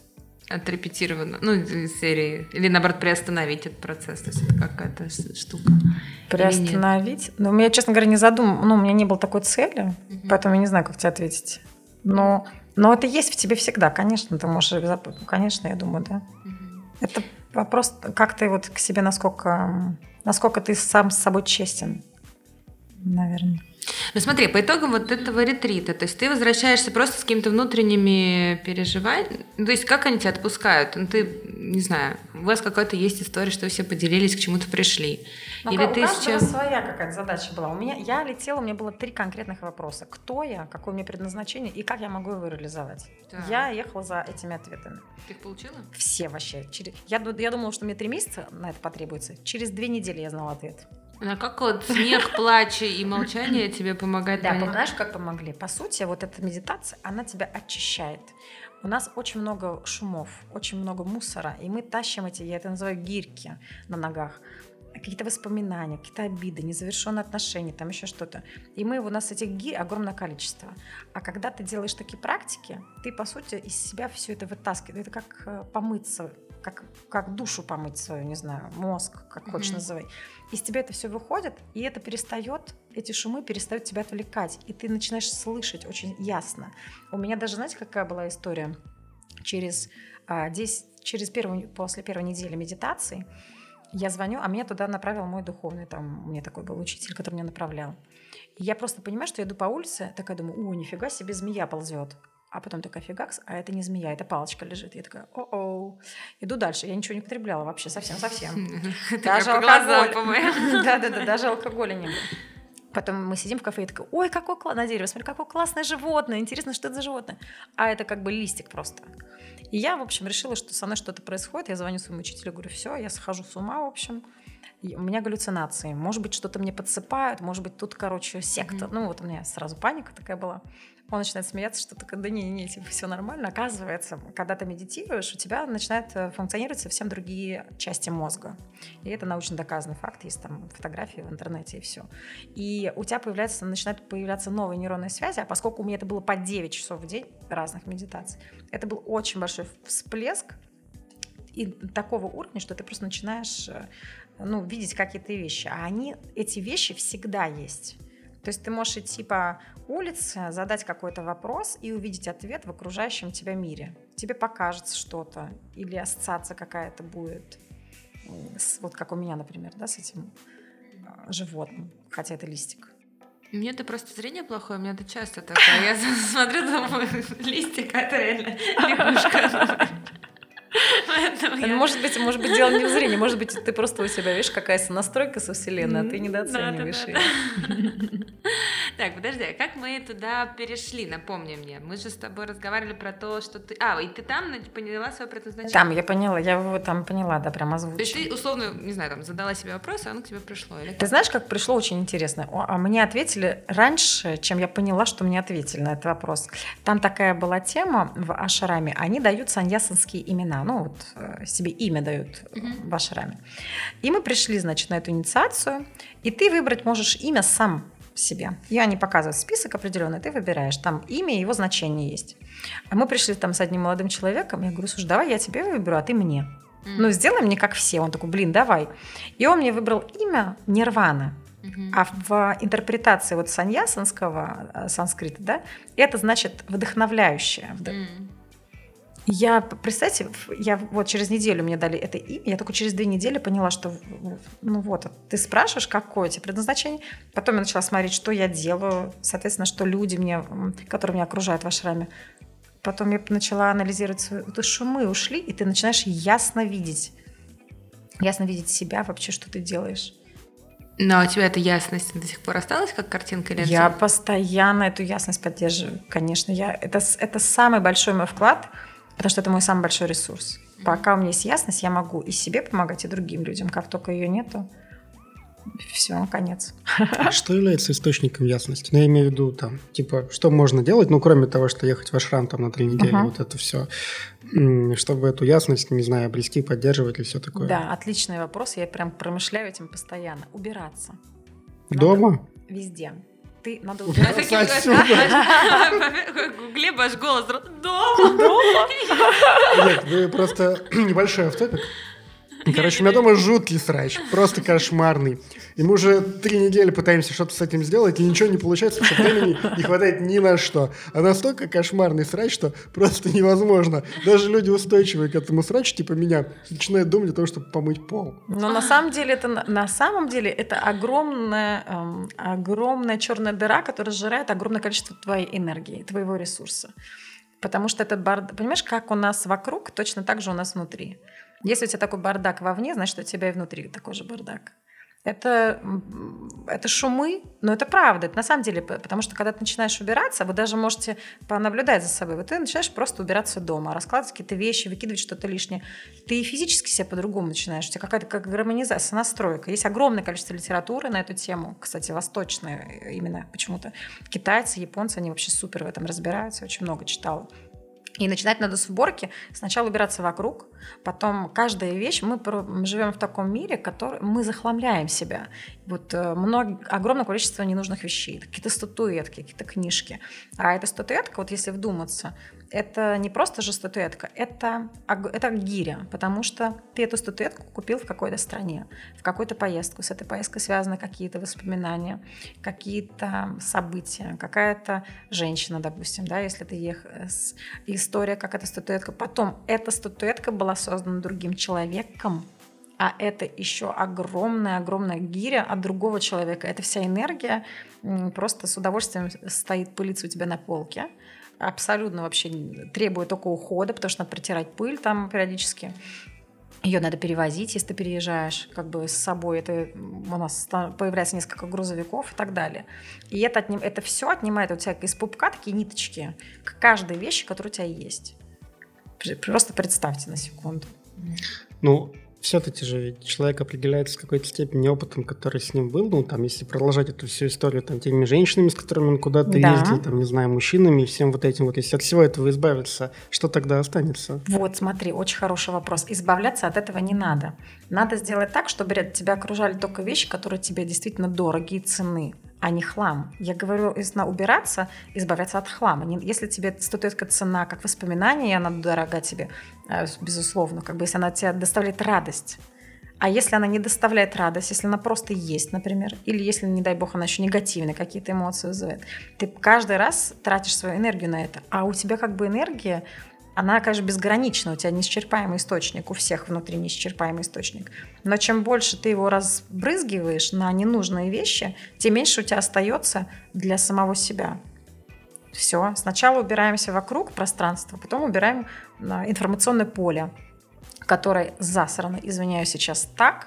Отрепетировано, ну, из серии. Или, наоборот, приостановить этот процесс. То есть это какая-то штука. Приостановить? Ну, у меня, честно говоря, не задум... Ну, у меня не было такой цели, угу. поэтому я не знаю, как тебе ответить. Но но это есть в тебе всегда, конечно, ты можешь конечно, я думаю, да. Угу. Это вопрос, как ты вот к себе, насколько, насколько ты сам с собой честен, наверное. Ну смотри, по итогам вот этого ретрита, то есть ты возвращаешься просто с какими-то внутренними переживаниями, ну, то есть как они тебя отпускают? Ну ты, не знаю, у вас какая-то есть история, что вы все поделились, к чему-то пришли. Ну, Или ты сейчас... своя какая-то задача была. У меня, я летела, у меня было три конкретных вопроса. Кто я, какое у меня предназначение и как я могу его реализовать. Да. Я ехала за этими ответами. Ты их получила? Все вообще. Через... Я, я думала, что мне три месяца на это потребуется. Через две недели я знала ответ. А как вот смех, плач и молчание тебе помогают? Да, знаешь, как помогли? По сути, вот эта медитация, она тебя очищает. У нас очень много шумов, очень много мусора, и мы тащим эти, я это называю гирьки на ногах какие-то воспоминания, какие-то обиды, незавершенные отношения, там еще что-то. И мы, у нас этих ги огромное количество. А когда ты делаешь такие практики, ты, по сути, из себя все это вытаскиваешь. Это как э, помыться, как, как душу помыть свою, не знаю, мозг, как mm-hmm. хочешь называй. Из тебя это все выходит, и это перестает, эти шумы перестают тебя отвлекать, и ты начинаешь слышать очень ясно. У меня даже, знаете, какая была история? Через, а, 10, через первую, после первой недели медитации я звоню, а меня туда направил мой духовный, там, у меня такой был учитель, который меня направлял. И я просто понимаю, что я иду по улице, такая думаю, о, нифига себе, змея ползет. А потом такая фигакс, а это не змея, это палочка лежит. Я такая, о-о. Иду дальше. Я ничего не употребляла вообще, совсем-совсем. Даже алкоголь. Да-да-да, даже алкоголя не было. Потом мы сидим в кафе и такая, ой, какой классное дерево, смотри, какое классное животное, интересно, что это за животное. А это как бы листик просто. И я, в общем, решила, что со мной что-то происходит. Я звоню своему учителю, говорю, все, я схожу с ума, в общем. У меня галлюцинации. Может быть, что-то мне подсыпают, может быть, тут, короче, секта. Mm-hmm. Ну, вот у меня сразу паника такая была. Он начинает смеяться, что такое, да не-не-не, типа, все нормально. Оказывается, когда ты медитируешь, у тебя начинают э, функционировать совсем другие части мозга. И это научно доказанный факт, есть там фотографии в интернете и все. И у тебя появляется, начинают появляться новые нейронные связи, а поскольку у меня это было по 9 часов в день разных медитаций, это был очень большой всплеск и такого уровня, что ты просто начинаешь э, ну, видеть какие-то вещи. А они, эти вещи всегда есть. То есть ты можешь идти по улице, задать какой-то вопрос и увидеть ответ в окружающем тебя мире. Тебе покажется что-то или ассоциация какая-то будет, вот как у меня, например, да, с этим а, животным, хотя это листик. У меня это просто зрение плохое, у меня это часто такое. Я смотрю, думаю, листик, а это реально лягушка. Я... Может быть, может быть, дело не в зрении, может быть, ты просто у себя, видишь, какая настройка со Вселенной, а ты недооцениваешь ее. Так, подожди, а как мы туда перешли, напомни мне? Мы же с тобой разговаривали про то, что ты... А, и ты там поняла свое предназначение? Там, я поняла, я его там поняла, да, прям озвучила. То есть ты, условно, не знаю, там, задала себе вопрос, а оно к тебе пришло? Или ты знаешь, как пришло, очень интересно. А мне ответили раньше, чем я поняла, что мне ответили на этот вопрос. Там такая была тема в Ашараме, они дают саньясанские имена, ну, вот себе имя дают mm-hmm. в Ашраме. И мы пришли, значит, на эту инициацию, и ты выбрать можешь имя сам себе. Я не показываю список определенный, ты выбираешь. Там имя и его значение есть. А мы пришли там с одним молодым человеком, я говорю, слушай, давай я тебе выберу, а ты мне. Mm. Ну, сделай мне как все. Он такой, блин, давай. И он мне выбрал имя Нирвана. Mm-hmm. А в интерпретации вот саньясанского э, санскрита, да, это значит вдохновляющее. Mm. Я, представьте, я вот через неделю мне дали это имя, я только через две недели поняла, что, ну вот, ты спрашиваешь, какое тебе предназначение, потом я начала смотреть, что я делаю, соответственно, что люди мне, которые меня окружают в ашраме, потом я начала анализировать свои, то шумы ушли, и ты начинаешь ясно видеть, ясно видеть себя вообще, что ты делаешь. Но у тебя эта ясность до сих пор осталась как картинка или Я постоянно эту ясность поддерживаю, конечно. Я, это, это самый большой мой вклад – Потому что это мой самый большой ресурс. Пока у меня есть ясность, я могу и себе помогать, и другим людям. Как только ее нету, все, конец. А что является источником ясности? Ну, я имею в виду, там, типа, что можно делать, ну, кроме того, что ехать в ашрам там на три недели, uh-huh. вот это все, чтобы эту ясность, не знаю, обрести, поддерживать и все такое. Да, отличный вопрос, я прям промышляю этим постоянно. Убираться. Дома? Надо везде ты надо убираться отсюда. У Глеба аж голос дома. Дома? Нет, вы просто небольшой автопик. Короче, у меня дома жуткий срач, просто кошмарный. И мы уже три недели пытаемся что-то с этим сделать, и ничего не получается, потому что времени не хватает ни на что. А настолько кошмарный срач, что просто невозможно. Даже люди устойчивые к этому срачу, типа меня, начинают думать о том, чтобы помыть пол. Но на самом деле это на самом деле это огромная, эм, огромная черная дыра, которая сжирает огромное количество твоей энергии, твоего ресурса. Потому что этот бардак, понимаешь, как у нас вокруг, точно так же у нас внутри. Если у тебя такой бардак вовне, значит, у тебя и внутри такой же бардак. Это, это шумы, но это правда, это на самом деле, потому что когда ты начинаешь убираться, вы даже можете понаблюдать за собой, вот ты начинаешь просто убираться дома, раскладывать какие-то вещи, выкидывать что-то лишнее, ты и физически себя по-другому начинаешь, у тебя какая-то как гармонизация, настройка. Есть огромное количество литературы на эту тему, кстати, восточная именно почему-то. Китайцы, японцы, они вообще супер в этом разбираются, очень много читала. И начинать надо с уборки. Сначала убираться вокруг, потом каждая вещь. Мы, живем в таком мире, который мы захламляем себя. Вот э, много, огромное количество ненужных вещей. Какие-то статуэтки, какие-то книжки. А эта статуэтка, вот если вдуматься, это не просто же статуэтка, это, это гиря, потому что ты эту статуэтку купил в какой-то стране, в какую-то поездку. С этой поездкой связаны какие-то воспоминания, какие-то события, какая-то женщина, допустим, да, если ты ехал, история, как эта статуэтка. Потом эта статуэтка была создана другим человеком, а это еще огромная-огромная гиря от другого человека. Это вся энергия просто с удовольствием стоит пылиться у тебя на полке абсолютно вообще требует только ухода, потому что надо протирать пыль там периодически. Ее надо перевозить, если ты переезжаешь как бы с собой. Это у нас появляется несколько грузовиков и так далее. И это, отним, это все отнимает у тебя из пупка такие ниточки к каждой вещи, которая у тебя есть. Просто представьте на секунду. Ну, все-таки же человек определяется в какой-то степени опытом, который с ним был. Ну, там, если продолжать эту всю историю, там, теми женщинами, с которыми он куда-то Да. ездил, там, не знаю, мужчинами и всем вот этим вот. Если от всего этого избавиться, что тогда останется? Вот, смотри, очень хороший вопрос. Избавляться от этого не надо. Надо сделать так, чтобы тебя окружали только вещи, которые тебе действительно дороги и цены, а не хлам. Я говорю, на убираться, избавляться от хлама. Если тебе статуэтка цена как воспоминание, и она дорога тебе, э, безусловно, как бы если она тебе доставляет радость. А если она не доставляет радость, если она просто есть, например, или если, не дай бог, она еще негативные какие-то эмоции вызывает, ты каждый раз тратишь свою энергию на это. А у тебя как бы энергия, она, конечно, безгранична, у тебя неисчерпаемый источник, у всех внутри неисчерпаемый источник. Но чем больше ты его разбрызгиваешь на ненужные вещи, тем меньше у тебя остается для самого себя. Все. Сначала убираемся вокруг пространства, потом убираем на информационное поле, которое засрано, извиняюсь сейчас так,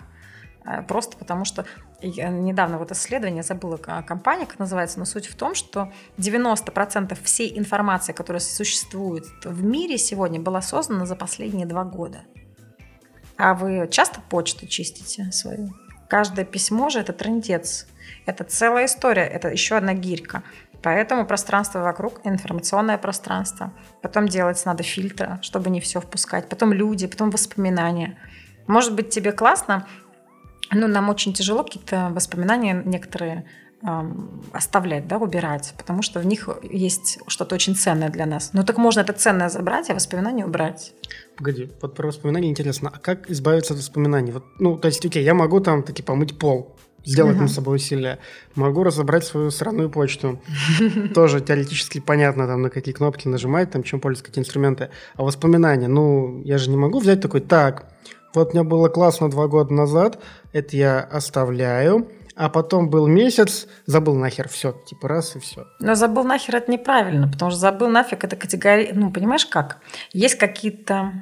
э, просто потому что я недавно вот исследование, забыла к- компания, как называется, но суть в том, что 90% всей информации, которая существует в мире сегодня, была создана за последние два года. А вы часто почту чистите свою? Каждое письмо же это трендец. Это целая история, это еще одна гирька. Поэтому пространство вокруг, информационное пространство. Потом делать надо фильтры, чтобы не все впускать. Потом люди, потом воспоминания. Может быть, тебе классно, но нам очень тяжело какие-то воспоминания некоторые оставлять, да, убирать, потому что в них есть что-то очень ценное для нас. Ну так можно это ценное забрать, а воспоминания убрать. Погоди, вот про воспоминания интересно. А как избавиться от воспоминаний? Вот, ну, то есть, окей, я могу там таки помыть пол, сделать Мгм. над собой усилия. Могу разобрать свою сраную почту. Тоже теоретически понятно, там, на какие кнопки нажимать, там, чем пользоваться, какие инструменты. А воспоминания, ну, я же не могу взять такой, так, вот мне было классно два года назад, это я оставляю, а потом был месяц, забыл нахер, все, типа раз и все. Но забыл нахер это неправильно, потому что забыл нафиг это категория. Ну, понимаешь как? Есть какие-то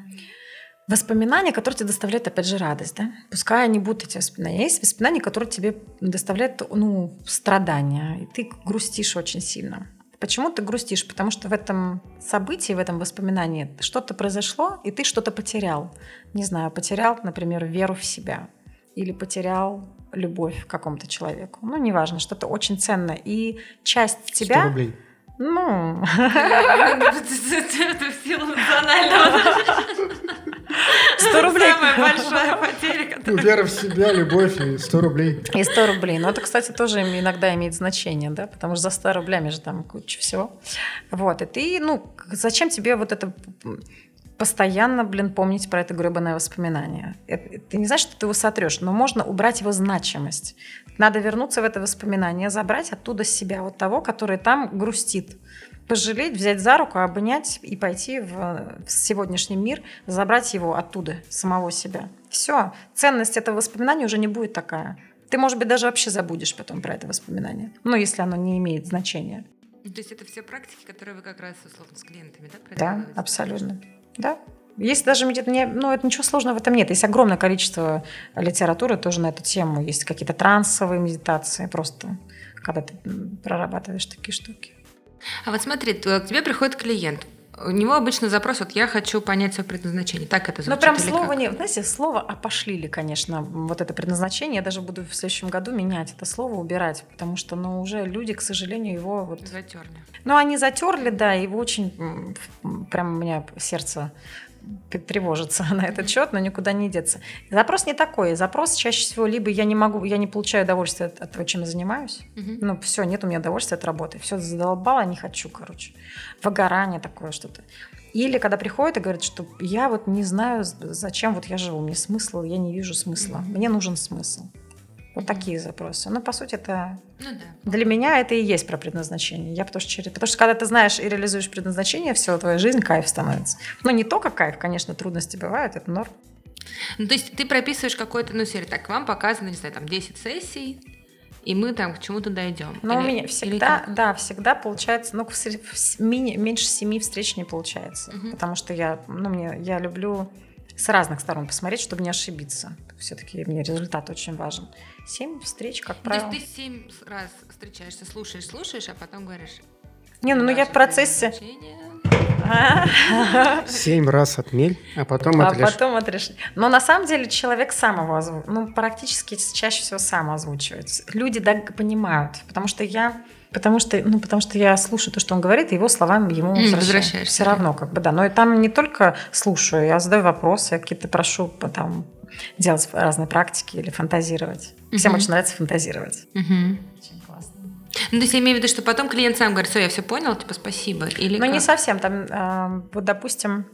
воспоминания, которые тебе доставляют, опять же, радость, да? Пускай они будут эти воспоминания. Есть воспоминания, которые тебе доставляют, ну, страдания, и ты грустишь очень сильно. Почему ты грустишь? Потому что в этом событии, в этом воспоминании что-то произошло, и ты что-то потерял. Не знаю, потерял, например, веру в себя. Или потерял любовь к какому-то человеку. Ну, неважно, что-то очень ценное. И часть 100 тебя... рублей. Ну, Это в силу национального 100 рублей. Самая большая потеря, которая... вера в себя, любовь и 100 рублей. И 100 рублей. Но это, кстати, тоже им иногда имеет значение, да, потому что за 100 рублями же там куча всего. Вот, и ты, ну, зачем тебе вот это постоянно, блин, помнить про это гребаное воспоминание? Это- Ты не знаешь, что ты его сотрешь, но можно убрать его значимость. Надо вернуться в это воспоминание, забрать оттуда себя, вот того, который там грустит. Пожалеть, взять за руку, обнять и пойти в, в сегодняшний мир, забрать его оттуда, самого себя. Все. Ценность этого воспоминания уже не будет такая. Ты, может быть, даже вообще забудешь потом про это воспоминание. Ну, если оно не имеет значения. То есть это все практики, которые вы как раз условно с клиентами, да, Да, абсолютно. Да. Есть даже ну, это ничего сложного в этом нет. Есть огромное количество литературы тоже на эту тему. Есть какие-то трансовые медитации, просто когда ты прорабатываешь такие штуки. А вот смотри, к тебе приходит клиент. У него обычно запрос, вот я хочу понять свое предназначение. Так это Ну, звучит прям или слово как? не... Знаете, слово опошлили, конечно, вот это предназначение. Я даже буду в следующем году менять это слово, убирать, потому что, ну, уже люди, к сожалению, его вот... Затерли. Ну, они затерли, да, его очень... Прям у меня сердце тревожится на этот счет, но никуда не деться. Запрос не такой. Запрос чаще всего либо я не могу, я не получаю удовольствия от, от того, чем я занимаюсь. Мгм. Ну, все, нет у меня удовольствия от работы. Все задолбало, не хочу, короче. Выгорание такое что-то. Или когда приходит и говорит, что я вот не знаю, зачем вот я живу, мне смысл, я не вижу смысла, мне нужен смысл. Вот такие запросы. Ну, по сути, это Ну да. для меня это и есть про предназначение. Я потому что, через... потому что когда ты знаешь и реализуешь предназначение, все, твоя жизнь кайф становится. Ну, не только кайф, конечно, трудности бывают, это норм. Ну, то есть ты прописываешь какой-то, ну, серию, так, вам показано, не знаю, там, 10 сессий, и мы там к чему-то дойдем. Но у Или- меня или всегда, как? да, всегда получается, ну, в в мини- меньше семи встреч не получается. Мгм. Потому что я, ну, мне, я люблю с разных сторон посмотреть, чтобы не ошибиться. Все-таки мне результат очень важен. Семь встреч, как То правило. есть ты семь раз встречаешься, слушаешь, слушаешь, а потом говоришь... Не, ну, ну я «Ваше в процессе, предназначение». Семь раз отмель, а потом а отрежь. потом отрежь. Но на самом деле человек сам его озвучивает. Ну, практически чаще всего сам озвучивает. Люди так понимают. Потому что я Потому что, ну, потому что я слушаю то, что он говорит, и его словам ему возвращаю. возвращаешься, Все равно, как бы, да. Но и там не только слушаю, я задаю вопросы, я какие-то прошу там, делать разные практики или фантазировать. Всем Мгм. очень нравится фантазировать. Мгм. Очень классно. Ну, то есть я имею в виду, что потом клиент сам говорит, все, я все понял, типа, спасибо. Или не как? совсем. Там, а, вот, допустим,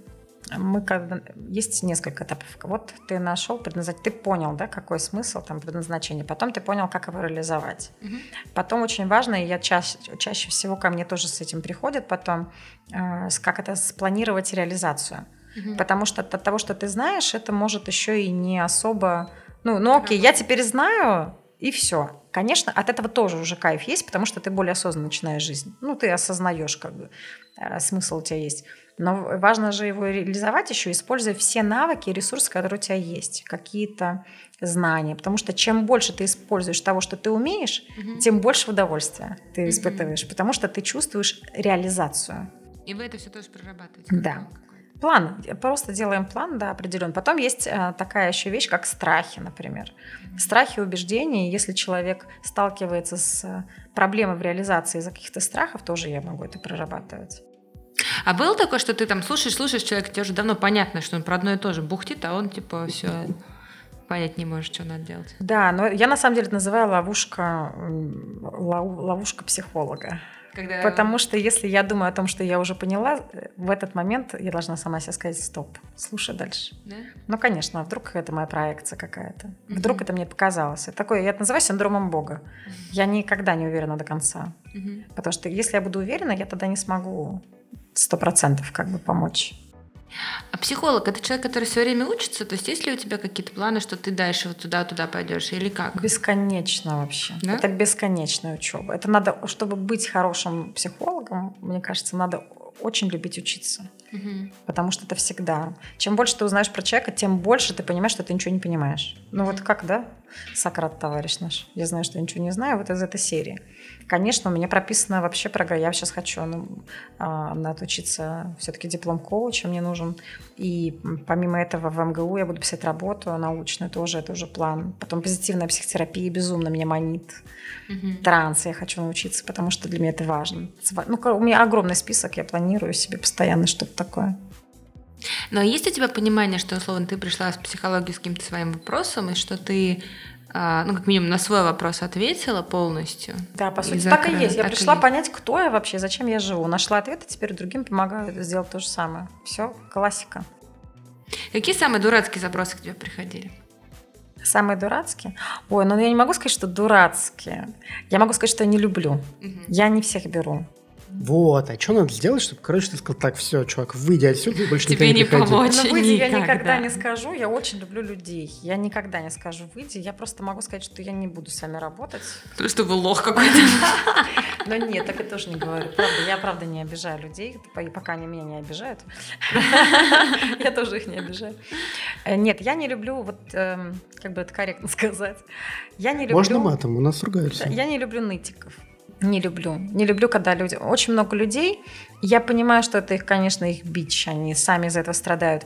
мы когда... Есть несколько этапов. Вот ты нашел предназначение, ты понял, да, какой смысл там предназначения. Потом ты понял, как его реализовать. Мгм. Потом очень важно, и я чаще, чаще всего ко мне тоже с этим приходят потом, э, как это спланировать реализацию. Мгм. Потому что от того, что ты знаешь, это может еще и не особо... Ну, ну окей, я теперь знаю, и все. Конечно, от этого тоже уже кайф есть, потому что ты более осознанно начинаешь жизнь. Ну, ты осознаешь, как бы, э, смысл у тебя есть. Но важно же его реализовать еще, используя все навыки и ресурсы, которые у тебя есть, какие-то знания. Потому что чем больше ты используешь того, что ты умеешь, Мгм. тем больше удовольствия ты испытываешь, потому что ты чувствуешь реализацию. И вы это все тоже прорабатываете? Да. План. Просто делаем план, да, определен. Потом есть э, такая еще вещь, как страхи, например. Страхи, убеждения. Если человек сталкивается с э, проблемой в реализации из-за каких-то страхов, тоже я могу это прорабатывать. А было такое, что ты там слушаешь, слушаешь человека, тебе уже давно понятно, что он про одно и то же бухтит, а он типа все понять не может, что надо делать. Да, но я на самом деле это называю ловушка, ловушка психолога. Когда... Потому что если я думаю о том, что я уже поняла, в этот момент я должна сама себе сказать стоп, слушай дальше. Да? Ну, конечно, а вдруг это моя проекция какая-то. Мгм. Вдруг это мне показалось. Это такое, я это называю синдромом Бога. Я никогда не уверена до конца. Мгм. Потому что если я буду уверена, я тогда не смогу сто процентов как бы помочь. А психолог это человек, который все время учится? То есть есть ли у тебя какие-то планы, что ты дальше вот туда-туда пойдешь или как? Бесконечно вообще. Да? Это бесконечная учеба. Это надо, чтобы быть хорошим психологом, мне кажется, надо очень любить учиться. Мгм. Потому что это всегда. Чем больше ты узнаешь про человека, тем больше ты понимаешь, что ты ничего не понимаешь. Ну вот как, да, Сократ, товарищ наш. Я знаю, что я ничего не знаю, вот из этой серии. Конечно, у меня прописано вообще программа. Я сейчас хочу ну, а, надо учиться все-таки диплом коуча мне нужен. И помимо этого в МГУ я буду писать работу научную тоже, это уже план. Потом позитивная психотерапия безумно меня манит. Мгм. Транс я хочу научиться, потому что для меня это важно. Ну, у меня огромный список, я планирую себе постоянно что-то такое. Но есть у тебя понимание, что, условно, ты пришла с психологией с каким-то своим вопросом, и что ты, ну, как минимум, на свой вопрос ответила полностью? Да, по И сути, так и есть. Я Так и пришла понять, кто я вообще, зачем я живу. Нашла ответ, и теперь другим помогаю сделать то же самое. Все, классика. Какие самые дурацкие запросы к тебе приходили? Самые дурацкие? Ой, ну я не могу сказать, что дурацкие. Я могу сказать, что я не люблю. Мгм. Я не всех беру. Вот, а что надо сделать, чтобы, короче, ты сказал, так, все, чувак, выйди отсюда и больше Тебе никогда не не приходи. помочь. Но Очень выйди я никогда. никогда не скажу. Я очень люблю людей. Я никогда не скажу выйди. Я просто могу сказать, что я не буду с вами работать. Потому что вы лох какой-то. Но нет, так я тоже не говорю. Правда, я правда не обижаю людей, по- пока они меня не обижают. Я тоже их не обижаю. Э, Нет, я не люблю, вот эм, как бы это корректно сказать. Я не люблю... Можно матом, у нас ругаются. Я не люблю нытиков. Не люблю. Не люблю, когда люди... Очень много людей, я понимаю, что это их, конечно, их бич, они сами из этого страдают.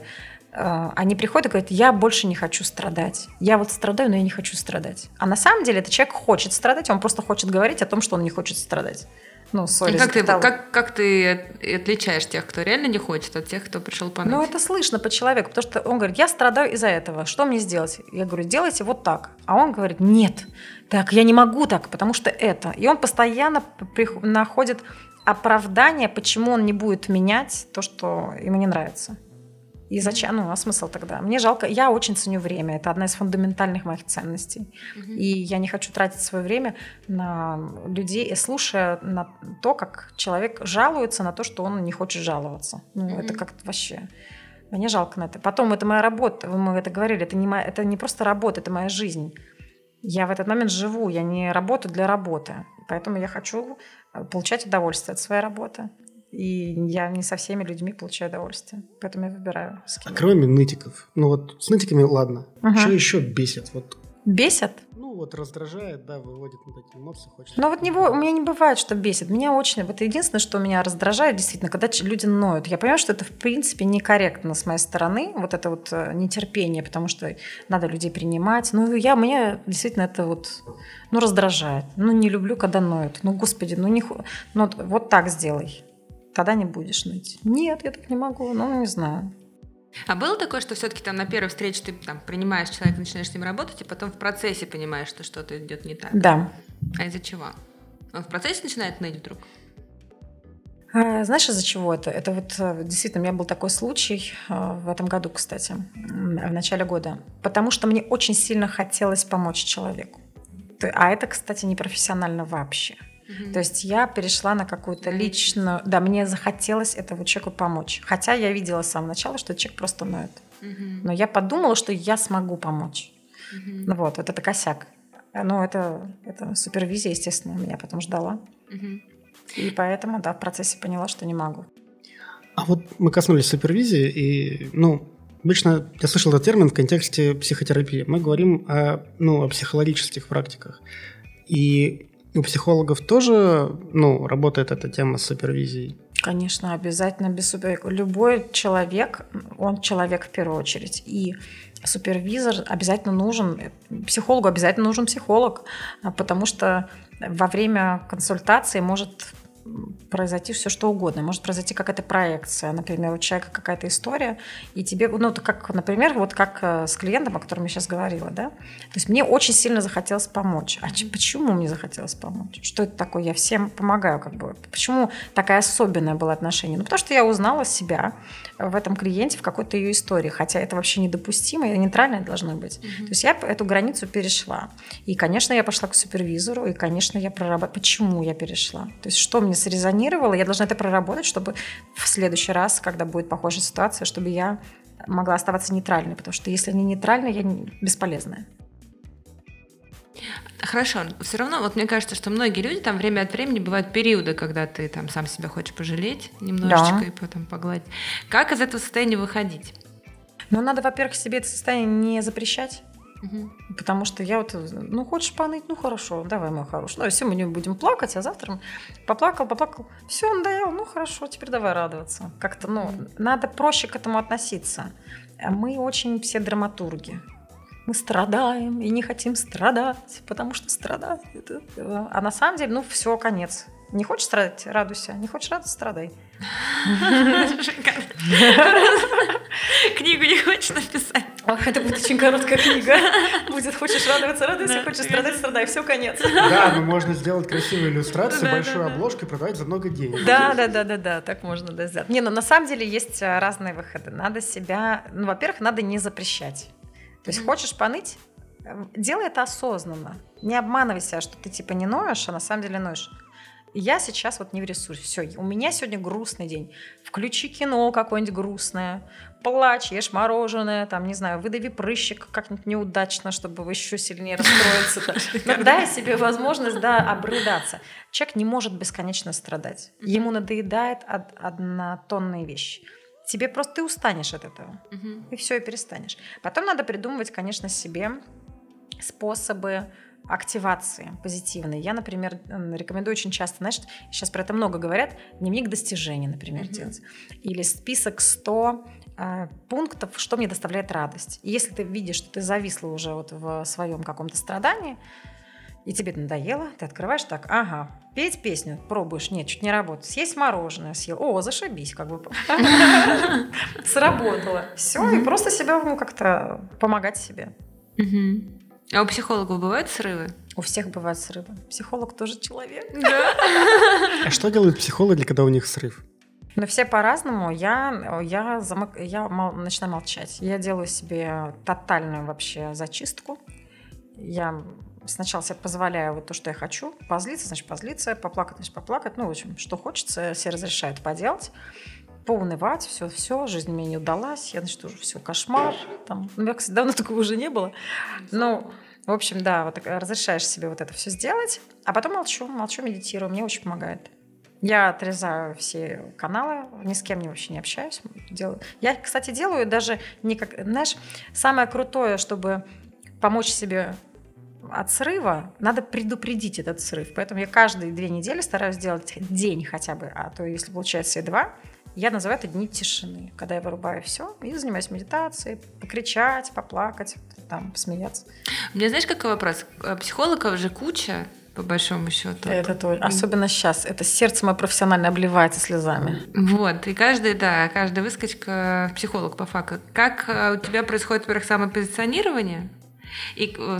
Э, Они приходят и говорят, я больше не хочу страдать. Я вот страдаю, но я не хочу страдать. А на самом деле этот человек хочет страдать, он просто хочет говорить о том, что он не хочет страдать. Ну, сори Как ты, как, как ты от- отличаешь тех, кто реально не хочет, от тех, кто пришел по Ну, это слышно по человеку, потому что он говорит, я страдаю из-за этого, что мне сделать? Я говорю, делайте вот так. А он говорит, нет, так, я не могу так, потому что это. И он постоянно находит оправдание, почему он не будет менять то, что ему не нравится. И зачем? Ну, а смысл тогда? Мне жалко, я очень ценю время, это одна из фундаментальных моих ценностей. И я не хочу тратить свое время на людей, слушая на то, как человек жалуется на то, что он не хочет жаловаться. Ну, Мгм. это как-то вообще... Мне жалко на это. Потом, это моя работа, вы мы это говорили, это не, моя, это не просто работа, это моя жизнь. Я в этот момент живу, я не работаю для работы. Поэтому я хочу э, получать удовольствие от своей работы. И я не со всеми людьми получаю удовольствие. Поэтому я выбираю с А кем. кроме нытиков, ну вот с нытиками ладно, Мгм. что еще бесит? Вот Бесят? Ну, вот раздражает, да, выводит на такие эмоции. Хочется. Но вот не, у меня не бывает, что бесит. Меня очень... Вот единственное, что меня раздражает, действительно, когда люди ноют. Я понимаю, что это, в принципе, некорректно с моей стороны, вот это вот э, нетерпение, потому что надо людей принимать. Ну, я, мне действительно это вот, ну, раздражает. Ну, не люблю, когда ноют. Ну, господи, ну, не... ну вот так сделай. Тогда не будешь ныть. Нет, я так не могу. Ну, не знаю. А было такое, что все-таки там на первой встрече ты там принимаешь человека, начинаешь с ним работать, и потом в процессе понимаешь, что что-то идет не так? Да. А из-за чего? Он в процессе начинает ныть вдруг? А, знаешь, из-за чего это? Это вот э, действительно, у меня был такой случай э, в этом году, кстати, в начале года. Потому что мне очень сильно хотелось помочь человеку. А это, кстати, не профессионально вообще. Угу. То есть я перешла на какую-то личную... Да, мне захотелось этому человеку помочь. Хотя я видела с самого начала, что человек просто ноет. Угу. Но я подумала, что я смогу помочь. Угу. Ну вот, вот это косяк. Ну, это, это супервизия, естественно, меня потом ждала. Угу. И поэтому, да, в процессе поняла, что не могу. А вот мы коснулись супервизии, и, ну, обычно я слышал этот термин в контексте психотерапии. Мы говорим о, ну, о психологических практиках. И у психологов тоже ну, работает эта тема супервизии? Конечно, обязательно без супер. Любой человек, он человек в первую очередь. И супервизор обязательно нужен, психологу обязательно нужен психолог, потому что во время консультации может произойти все что угодно. Может произойти какая-то проекция, например, у человека какая-то история, и тебе, ну, как, например, вот как э, с клиентом, о котором я сейчас говорила, да, то есть мне очень сильно захотелось помочь. А почему мне захотелось помочь? Что это такое? Я всем помогаю, как бы. Почему такая особенная была отношение? Ну, потому что я узнала себя в этом клиенте, в какой-то ее истории, хотя это вообще недопустимо, и нейтральное должно быть. Mm-hmm. То есть я эту границу перешла. И, конечно, я пошла к супервизору, и, конечно, я проработала. Почему я перешла? То есть что мне срезонировало, я должна это проработать, чтобы в следующий раз, когда будет похожая ситуация, чтобы я могла оставаться нейтральной, потому что если не нейтральная, я бесполезная. Хорошо, все равно, вот мне кажется, что многие люди там время от времени бывают периоды, когда ты там сам себя хочешь пожалеть немножечко да. и потом погладить. Как из этого состояния выходить? Ну, надо, во-первых, себе это состояние не запрещать. Угу. Потому что я вот, ну, хочешь поныть, ну, хорошо, давай, мой хороший. Ну, все, мы не будем плакать, а завтра поплакал, поплакал, все, надоело, ну, хорошо, теперь давай радоваться. Как-то, ну, надо проще к этому относиться. Мы очень все драматурги. Мы страдаем и не хотим страдать, потому что страдать это... А на самом деле, ну, все, конец. Не хочешь страдать, радуйся. Не хочешь радоваться, страдай. Книгу не хочешь написать? Ах, это будет очень короткая книга. Будет хочешь радоваться, радуйся, хочешь страдать, страдай. Все, конец. Да, но можно сделать красивую иллюстрацию, большую обложку и продавать за много денег. Да, да, да, да, да, так можно да, сделать. Не, но на самом деле есть э, разные выходы. Надо себя, ну, во-первых, надо не запрещать. То есть хочешь поныть, э, делай это осознанно. Не обманывай себя, что ты типа не ноешь, а на самом деле ноешь я сейчас вот не в ресурсе. Все, у меня сегодня грустный день. Включи кино какое-нибудь грустное, плачь, ешь мороженое, там, не знаю, выдави прыщик как-нибудь неудачно, чтобы еще сильнее расстроиться. Но дай себе возможность, да, обрыдаться. Человек не может бесконечно страдать. Ему надоедает однотонные вещи. Тебе просто ты устанешь от этого. И все, и перестанешь. Потом надо придумывать, конечно, себе способы активации позитивной. Я, например, рекомендую очень часто, знаешь, сейчас про это много говорят, дневник достижений, например, mm-hmm. делать. Или список 100 э, пунктов, что мне доставляет радость. И если ты видишь, что ты зависла уже вот в своем каком-то страдании, и тебе это надоело, ты открываешь так, ага, петь песню, пробуешь, нет, чуть не работает, съесть мороженое, съел, о, зашибись, как бы сработало. Все, и просто себя ну, как-то помогать себе. А у психологов бывают срывы? У всех бывают срывы. Психолог тоже человек. Да. А что делают психологи, когда у них срыв? Ну, все по-разному. Я, я, замок, я мол, начинаю молчать. Я делаю себе тотальную вообще зачистку. Я сначала себе позволяю вот то, что я хочу. Позлиться, значит, позлиться. Поплакать, значит, поплакать. Ну, в общем, что хочется, все разрешают поделать поунывать, все, все, жизнь мне не удалась, я, значит, уже все, кошмар. Там, ну, кстати, давно такого уже не было. Ну, в общем, да, вот разрешаешь себе вот это все сделать, а потом молчу, молчу, медитирую, мне очень помогает. Я отрезаю все каналы, ни с кем не вообще не общаюсь. Делаю. Я, кстати, делаю даже не как... Знаешь, самое крутое, чтобы помочь себе от срыва надо предупредить этот срыв. Поэтому я каждые две недели стараюсь сделать день хотя бы, а то если получается и два, я называю это дни тишины, когда я вырубаю все и занимаюсь медитацией, покричать, поплакать, там, посмеяться. У меня знаешь, какой вопрос? Э, психологов же куча, по большому счету. Это то, особенно сейчас. Это сердце мое профессионально обливается слезами. Вот. И каждый, да, каждая выскочка психолог по факту. Как э, у тебя происходит, во-первых, самопозиционирование? И э,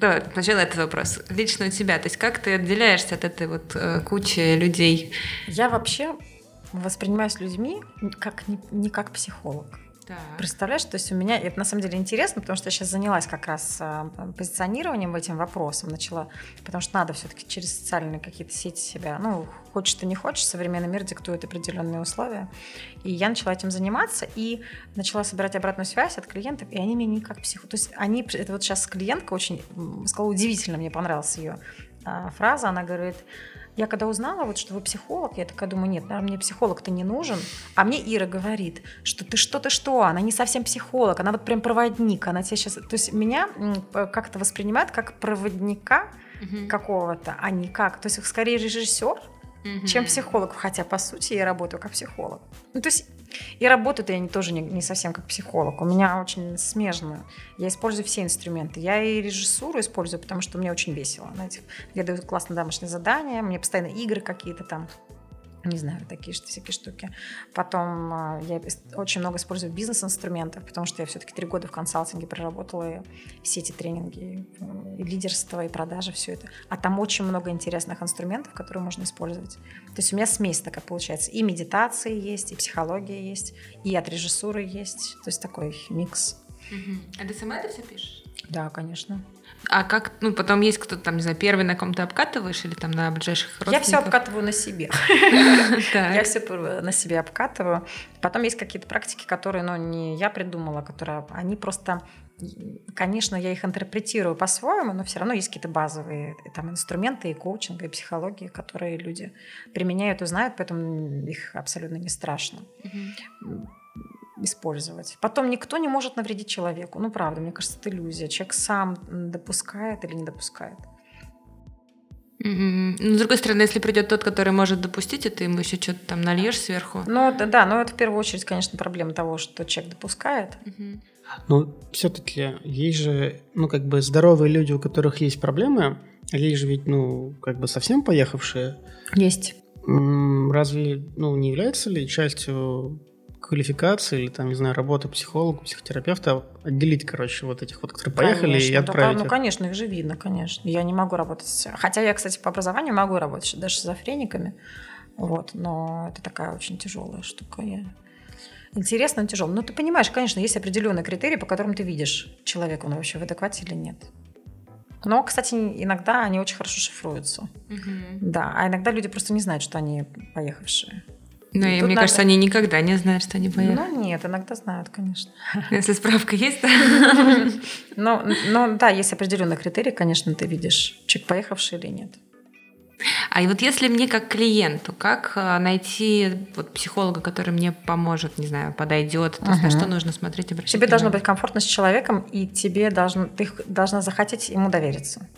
да, сначала этот вопрос. Лично у тебя, то есть как ты отделяешься от этой вот кучи людей? Я вообще воспринимаюсь людьми как не, не как психолог. Так. Представляешь, то есть у меня это на самом деле интересно, потому что я сейчас занялась как раз а, позиционированием этим вопросом, начала, потому что надо все-таки через социальные какие-то сети себя, ну, хочешь ты не хочешь, современный мир диктует определенные условия. И я начала этим заниматься и начала собирать обратную связь от клиентов, и они мне не как психолог. То есть они, это вот сейчас клиентка очень, сказала, удивительно, мне понравилась ее а, фраза, она говорит, я когда узнала, вот, что вы психолог, я такая думаю, нет, наверное, мне психолог-то не нужен. А мне Ира говорит, что ты что, ты что, она не совсем психолог, она вот прям проводник, она тебя сейчас... То есть меня как-то воспринимают как проводника угу. какого-то, а не как... То есть скорее режиссер, угу. чем психолог, хотя по сути я работаю как психолог. Ну, то есть и работаю я не, тоже не, не совсем как психолог. У меня очень смежно. Я использую все инструменты. Я и режиссуру использую, потому что мне очень весело. Знаете, я даю классные домашние задания, мне постоянно игры какие-то там не знаю, такие всякие штуки. Потом а, я очень много использую бизнес-инструментов, потому что я все-таки три года в консалтинге проработала и все эти тренинги, и лидерство, и продажи, все это. А там очень много интересных инструментов, которые можно использовать. То есть у меня смесь такая получается. И медитации есть, и психология есть, и от режиссуры есть. То есть такой микс. Угу. А ты сама это все пишешь? Да, конечно. А как, ну, потом есть кто-то там, не знаю, первый на ком-то обкатываешь или там на ближайших родственников? Я все обкатываю на себе. Я все на себе обкатываю. Потом есть какие-то практики, которые, ну, не я придумала, которые, они просто Конечно, я их интерпретирую по-своему, но все равно есть какие-то базовые там, инструменты и коучинга, и психологии, которые люди применяют и знают, поэтому их абсолютно не страшно. Угу использовать. Потом никто не может навредить человеку. Ну, правда, мне кажется, это иллюзия. Человек сам допускает или не допускает. Mm-hmm. Ну, с другой стороны, если придет тот, который может допустить это, ему еще что-то там нальешь сверху. Ну, да, да, но это в первую очередь, конечно, проблема того, что человек допускает. Mm-hmm. Ну, все-таки есть же, ну, как бы здоровые люди, у которых есть проблемы, а есть же ведь, ну, как бы совсем поехавшие. Есть. Разве, ну, не является ли частью квалификации или там, не знаю, работы психолога, психотерапевта отделить, короче, вот этих вот, которые поехали конечно, и отправить. Да, ну, конечно, их же видно, конечно. Я не могу работать с... Хотя я, кстати, по образованию могу работать даже с шизофрениками, вот, но это такая очень тяжелая штука. Я... Интересно, но тяжело. Но ты понимаешь, конечно, есть определенные критерии, по которым ты видишь, человек он вообще в адеквате или нет. Но, кстати, иногда они очень хорошо шифруются. Угу. Да, а иногда люди просто не знают, что они поехавшие. Ну, и, мне надо... кажется, они никогда не знают, что они поехали. Ну, нет, иногда знают, конечно. Если справка есть, то... Ну, ну, да, есть определенные критерии, конечно, ты видишь, человек поехавший или нет. А и вот если мне как клиенту, как э, найти вот психолога, который мне поможет, не знаю, подойдет, то есть на что нужно смотреть, обращать Тебе должно быть комфортно с человеком, и тебе должно, ты должна захотеть ему довериться.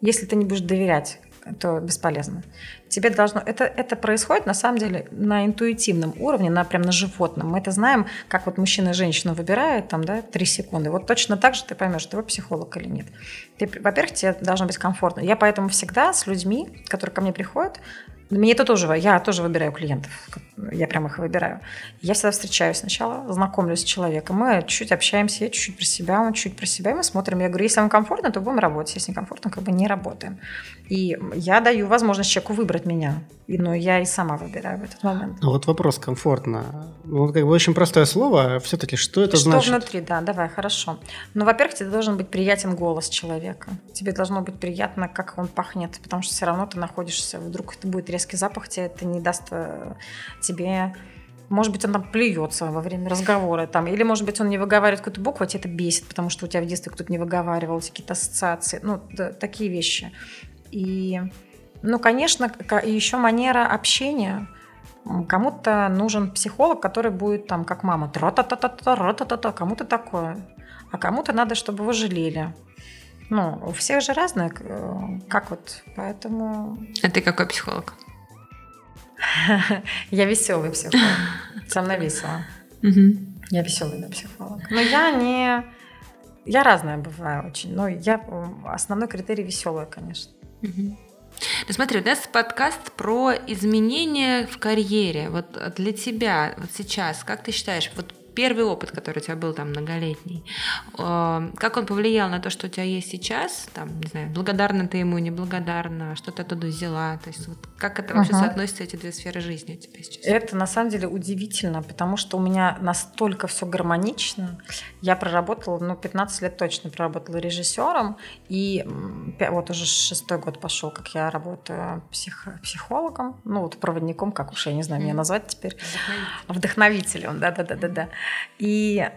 Если ты не будешь доверять то бесполезно. Тебе должно... Это, это происходит, на самом деле, на интуитивном уровне, на, прям на животном. Мы это знаем, как вот мужчина и женщину выбирают, там, да, три секунды. Вот точно так же ты поймешь, ты психолог или нет. Ты, во-первых, тебе должно быть комфортно. Я поэтому всегда с людьми, которые ко мне приходят, мне это тоже, я тоже выбираю клиентов, я прям их выбираю. Я всегда встречаюсь сначала, знакомлюсь с человеком, мы чуть-чуть общаемся, я чуть-чуть про себя, он чуть про себя, и мы смотрим. Я говорю, если вам комфортно, то будем работать, если не комфортно, как бы не работаем. И я даю возможность человеку выбрать меня, но я и сама выбираю в этот момент. Ну вот вопрос комфортно. Ну, как бы очень простое слово, а все-таки что это что значит? Что внутри, да, давай, хорошо. Ну, во-первых, тебе должен быть приятен голос человека. Тебе должно быть приятно, как он пахнет, потому что все равно ты находишься, вдруг это будет резкий запах, тебе это не даст э, тебе может быть, он там плюется во время разговора, там, или, может быть, он не выговаривает какую-то букву, а тебя это бесит, потому что у тебя в детстве кто-то не выговаривал, какие-то ассоциации, ну, да, такие вещи. И, ну, конечно, еще манера общения. Кому-то нужен психолог, который будет там, как мама, тра та та та та та та та кому-то такое. А кому-то надо, чтобы вы жалели. Ну, у всех же разное, э, как вот, поэтому... А ты какой психолог? Я веселый психолог. Со мной весело. Я веселый да, психолог. Но я не... Я разная бываю очень. Но я... Основной критерий веселая, конечно. Ну смотри, у нас подкаст про изменения в карьере. Вот для тебя вот сейчас, как ты считаешь, вот первый опыт, который у тебя был там многолетний, э, как он повлиял на то, что у тебя есть сейчас, там, не знаю, благодарна ты ему, неблагодарна, что ты оттуда взяла, то есть вот как это вообще uh соотносится, эти две сферы жизни у тебя сейчас? Это на самом деле удивительно, потому что у меня настолько все гармонично. Я проработала, ну, 15 лет точно проработала режиссером, и вот уже шестой год пошел, как я работаю псих, психологом, ну, вот проводником, как уж я не знаю, меня назвать теперь. Вдохновителем, да-да-да-да-да. И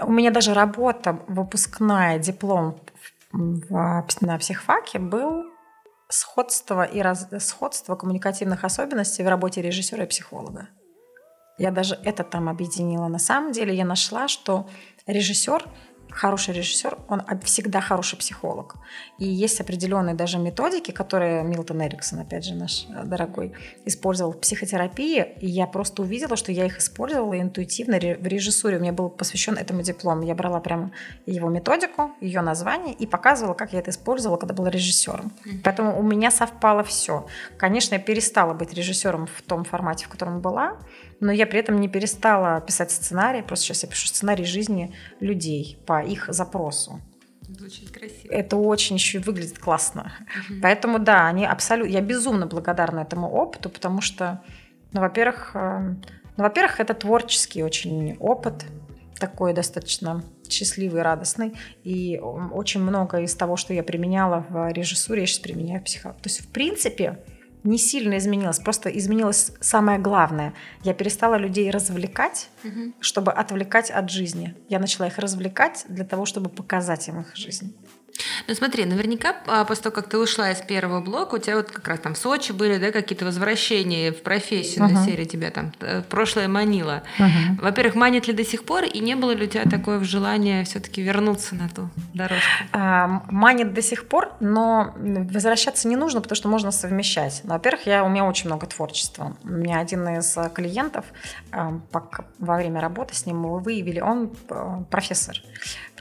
у меня даже работа выпускная, диплом в, на психфаке был сходство и раз, сходство коммуникативных особенностей в работе режиссера и психолога. Я даже это там объединила. На самом деле я нашла, что режиссер хороший режиссер, он всегда хороший психолог. И есть определенные даже методики, которые Милтон Эриксон, опять же, наш э, дорогой, использовал в психотерапии. И я просто увидела, что я их использовала интуитивно в режиссуре. У меня был посвящен этому диплом. Я брала прямо его методику, ее название и показывала, как я это использовала, когда была режиссером. Поэтому у меня совпало все. Конечно, я перестала быть режиссером в том формате, в котором была, но я при этом не перестала писать сценарий, просто сейчас я пишу сценарий жизни людей по их запросу. Звучит красиво. Это очень еще и выглядит классно. Угу. Поэтому да, они абсолютно. Я безумно благодарна этому опыту, потому что, ну, во-первых, э, ну, во-первых, это творческий очень опыт, такой достаточно счастливый, радостный. И очень много из того, что я применяла в режиссуре, я сейчас применяю в психологии. То есть, в принципе, не сильно изменилось, просто изменилось самое главное. Я перестала людей развлекать, угу. чтобы отвлекать от жизни. Я начала их развлекать для того, чтобы показать им их жизнь. Ну смотри, наверняка а, после того, как ты ушла из первого блока, у тебя вот как раз там в Сочи были, да, какие-то возвращения в профессию uh-huh. на серии тебя там э, прошлое манило. Uh-huh. Во-первых, манит ли до сих пор, и не было ли у тебя такое желание все-таки вернуться на ту дорожку? А, манит до сих пор, но возвращаться не нужно, потому что можно совмещать. Во-первых, я, у меня очень много творчества. У меня один из клиентов а, во время работы с ним мы выявили, он э, профессор,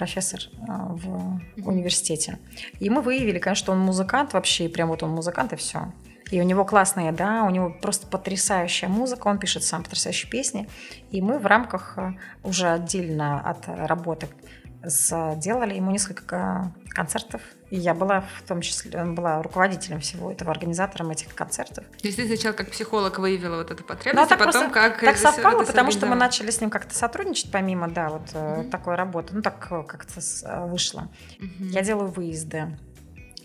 профессор в университете университете. И мы выявили, конечно, что он музыкант вообще, прям вот он музыкант и все. И у него классная, да, у него просто потрясающая музыка, он пишет сам потрясающие песни. И мы в рамках э, уже отдельно от работы сделали ему несколько концертов. И я была в том числе была руководителем всего этого, организатором этих концертов. То есть ты сначала как психолог выявила вот эту потребность, ну, а потом как Так совпало, потому что мы начали с ним как-то сотрудничать, помимо, да, вот mm-hmm. такой работы. Ну, так э, как-то э, вышло. Mm-hmm. Я делаю выезды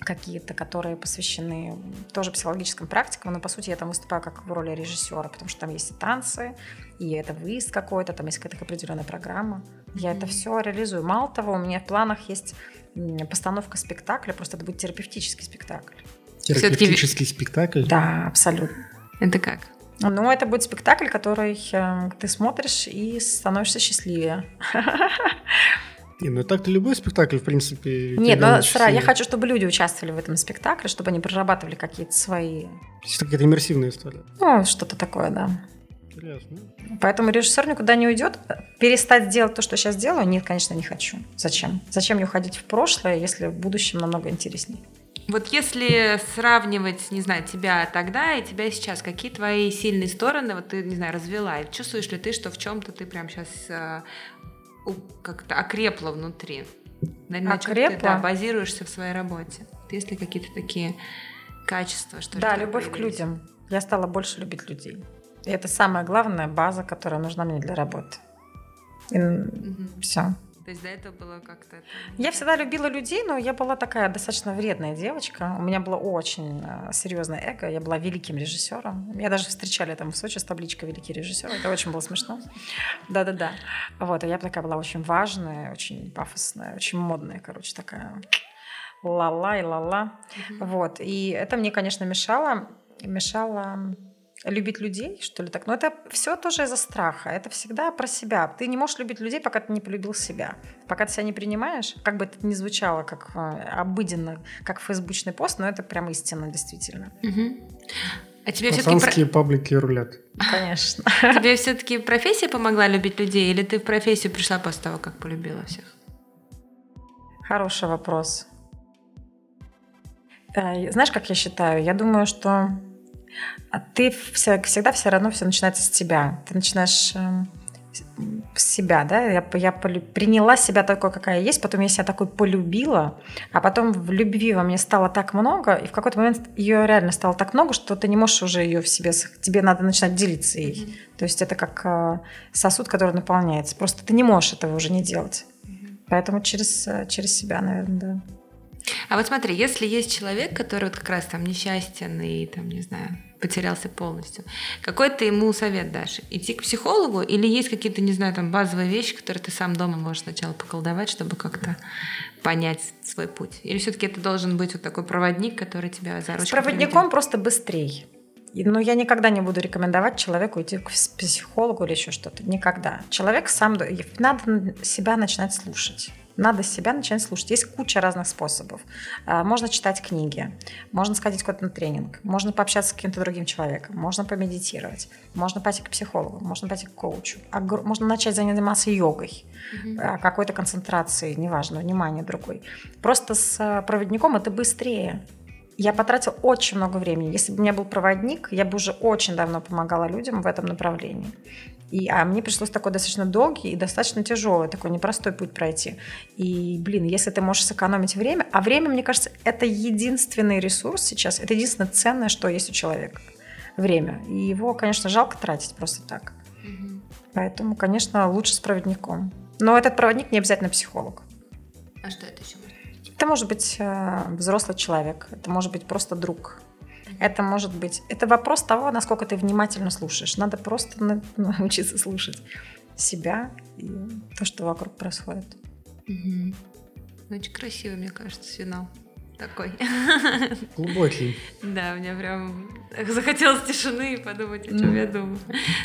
какие-то, которые посвящены тоже психологическим практикам, но по сути я там выступаю как в роли режиссера, потому что там есть и танцы, и это выезд какой-то, там есть какая-то определенная программа. Я это все реализую. Мало того, у меня в планах есть постановка спектакля, просто это будет терапевтический спектакль. Терапевтический спектакль? Да, абсолютно. Это как? Ну, это будет спектакль, который э, ты смотришь и становишься счастливее. Не, ну так-то любой спектакль, в принципе... Нет, но Сара, я хочу, чтобы люди участвовали в этом спектакле, чтобы они прорабатывали какие-то свои... То есть какая-то иммерсивная история. Ну, что-то такое, да. Интересно. Поэтому режиссер никуда не уйдет. Перестать делать то, что сейчас делаю, нет, конечно, не хочу. Зачем? Зачем мне уходить в прошлое, если в будущем намного интереснее? Вот если сравнивать, не знаю, тебя тогда и тебя сейчас, какие твои сильные стороны, вот ты, не знаю, развела, и чувствуешь ли ты, что в чем-то ты прям сейчас э, как-то окрепла внутри. Наверное, окрепла? ты да, базируешься в своей работе. Есть ли какие-то такие качества? Что да, любовь к людям. Я стала больше любить людей. И это самая главная база, которая нужна мне для работы. И угу. все. То есть до этого было как-то... Я всегда любила людей, но я была такая достаточно вредная девочка. У меня было очень э, серьезное эго. Я была великим режиссером. Меня даже встречали там в Сочи с табличкой «Великий режиссер». Это очень было смешно. Да-да-да. Вот, и я такая была очень важная, очень пафосная, очень модная, короче, такая ла-ла и ла-ла. Вот. И это мне, конечно, мешало, мешало любить людей, что ли, так. Но это все тоже из-за страха. Это всегда про себя. Ты не можешь любить людей, пока ты не полюбил себя. Пока ты себя не принимаешь, как бы это ни звучало, как э, обыденно, как фейсбучный пост, но это прям истина, действительно. Угу. А тебе все-таки... паблики рулят. Конечно. Тебе все-таки профессия помогла любить людей, или ты в профессию пришла после того, как полюбила всех? Хороший вопрос. Э, знаешь, как я считаю? Я думаю, что ты всегда все равно все начинается с тебя. Ты начинаешь эм, с себя, да, я, я приняла себя такой, какая есть, потом я себя такой полюбила, а потом в любви во мне стало так много, и в какой-то момент ее реально стало так много, что ты не можешь уже ее в себе, тебе надо начинать делиться ей. Mm-hmm. То есть это как э, сосуд, который наполняется. Просто ты не можешь этого уже не делать. Mm-hmm. Поэтому через, э, через себя, наверное, да. А вот смотри, если есть человек, который вот как раз там несчастен и там, не знаю, потерялся полностью, какой ты ему совет дашь? Идти к психологу или есть какие-то, не знаю, там базовые вещи, которые ты сам дома можешь сначала поколдовать, чтобы как-то понять свой путь? Или все-таки это должен быть вот такой проводник, который тебя за ручку С проводником проведет? просто быстрее. Но ну, я никогда не буду рекомендовать человеку идти к психологу или еще что-то. Никогда. Человек сам... Надо себя начинать слушать. Надо себя начать слушать. Есть куча разных способов. А, можно читать книги, можно сходить куда-то на тренинг, можно пообщаться с каким-то другим человеком, можно помедитировать, можно пойти к психологу, можно пойти к коучу, можно начать заниматься йогой, mm какой-то концентрацией, неважно, внимание другой. Просто с а, проводником это быстрее. Я потратил очень много времени. Если бы у меня был проводник, я бы уже очень давно помогала людям в этом направлении. И, а мне пришлось такой достаточно долгий и достаточно тяжелый, такой непростой путь пройти. И, блин, если ты можешь сэкономить время, а время, мне кажется, это единственный ресурс сейчас, это единственное ценное, что есть у человека. Время. И его, конечно, жалко тратить просто так. Угу. Поэтому, конечно, лучше с проводником. Но этот проводник не обязательно психолог. А что это еще может быть? Это может быть э, взрослый человек, это может быть просто друг, это может быть... Это вопрос того, насколько ты внимательно слушаешь. Надо просто научиться слушать себя и то, что вокруг происходит. Угу. Очень красивый, мне кажется, финал такой. Глубокий. Да, мне прям захотелось тишины и подумать, о чем я думаю.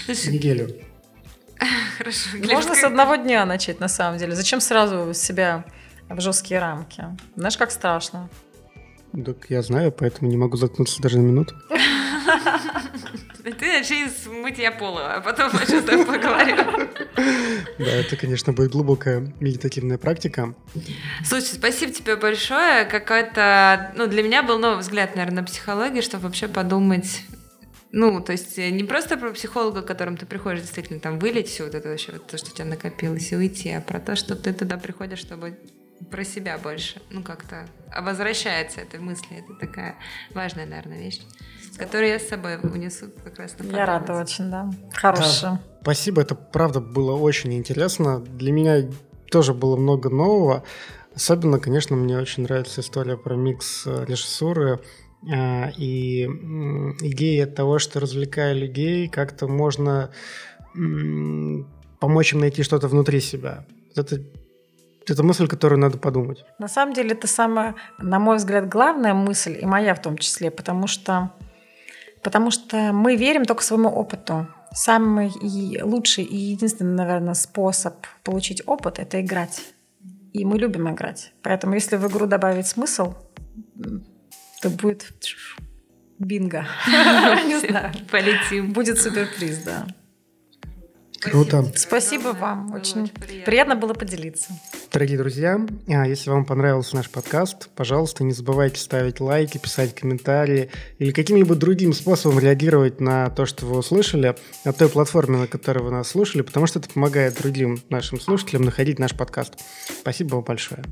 Неделю. Хорошо. Можно с одного дня начать, на самом деле. Зачем сразу себя в жесткие рамки? Знаешь, как страшно. Так я знаю, поэтому не могу заткнуться даже на минуту. Ты начни с мытья пола, а потом мы с тобой поговорим. Да, это, конечно, будет глубокая медитативная практика. Слушай, спасибо тебе большое. Какой-то, ну, для меня был новый взгляд, наверное, на психологию, чтобы вообще подумать ну, то есть не просто про психолога, к которому ты приходишь действительно там вылить все вот это вообще, вот то, что у тебя накопилось, и уйти, а про то, что ты туда приходишь, чтобы про себя больше, ну как-то возвращается этой мысли. Это такая важная, наверное, вещь, которую я с собой унесу как раз на Я рада очень, да. Хорошая. Да, спасибо, это правда было очень интересно. Для меня тоже было много нового. Особенно, конечно, мне очень нравится история про микс э, режиссуры э, и идея того, что развлекая людей, как-то можно помочь им найти что-то внутри себя. Это это мысль, которую надо подумать. На самом деле, это самая, на мой взгляд, главная мысль, и моя в том числе, потому что, потому что мы верим только своему опыту. Самый и лучший и единственный, наверное, способ получить опыт – это играть. И мы любим играть. Поэтому если в игру добавить смысл, то будет бинго. Не знаю. Полетим. Будет суперприз, да. Круто. Спасибо вам. Очень, приятно. приятно было поделиться. Дорогие друзья, а, если вам понравился наш подкаст, пожалуйста, не забывайте ставить лайки, писать комментарии или каким-либо другим способом реагировать на то, что вы услышали на той платформе, на которой вы нас слушали, потому что это помогает другим нашим слушателям находить наш подкаст. Спасибо вам большое.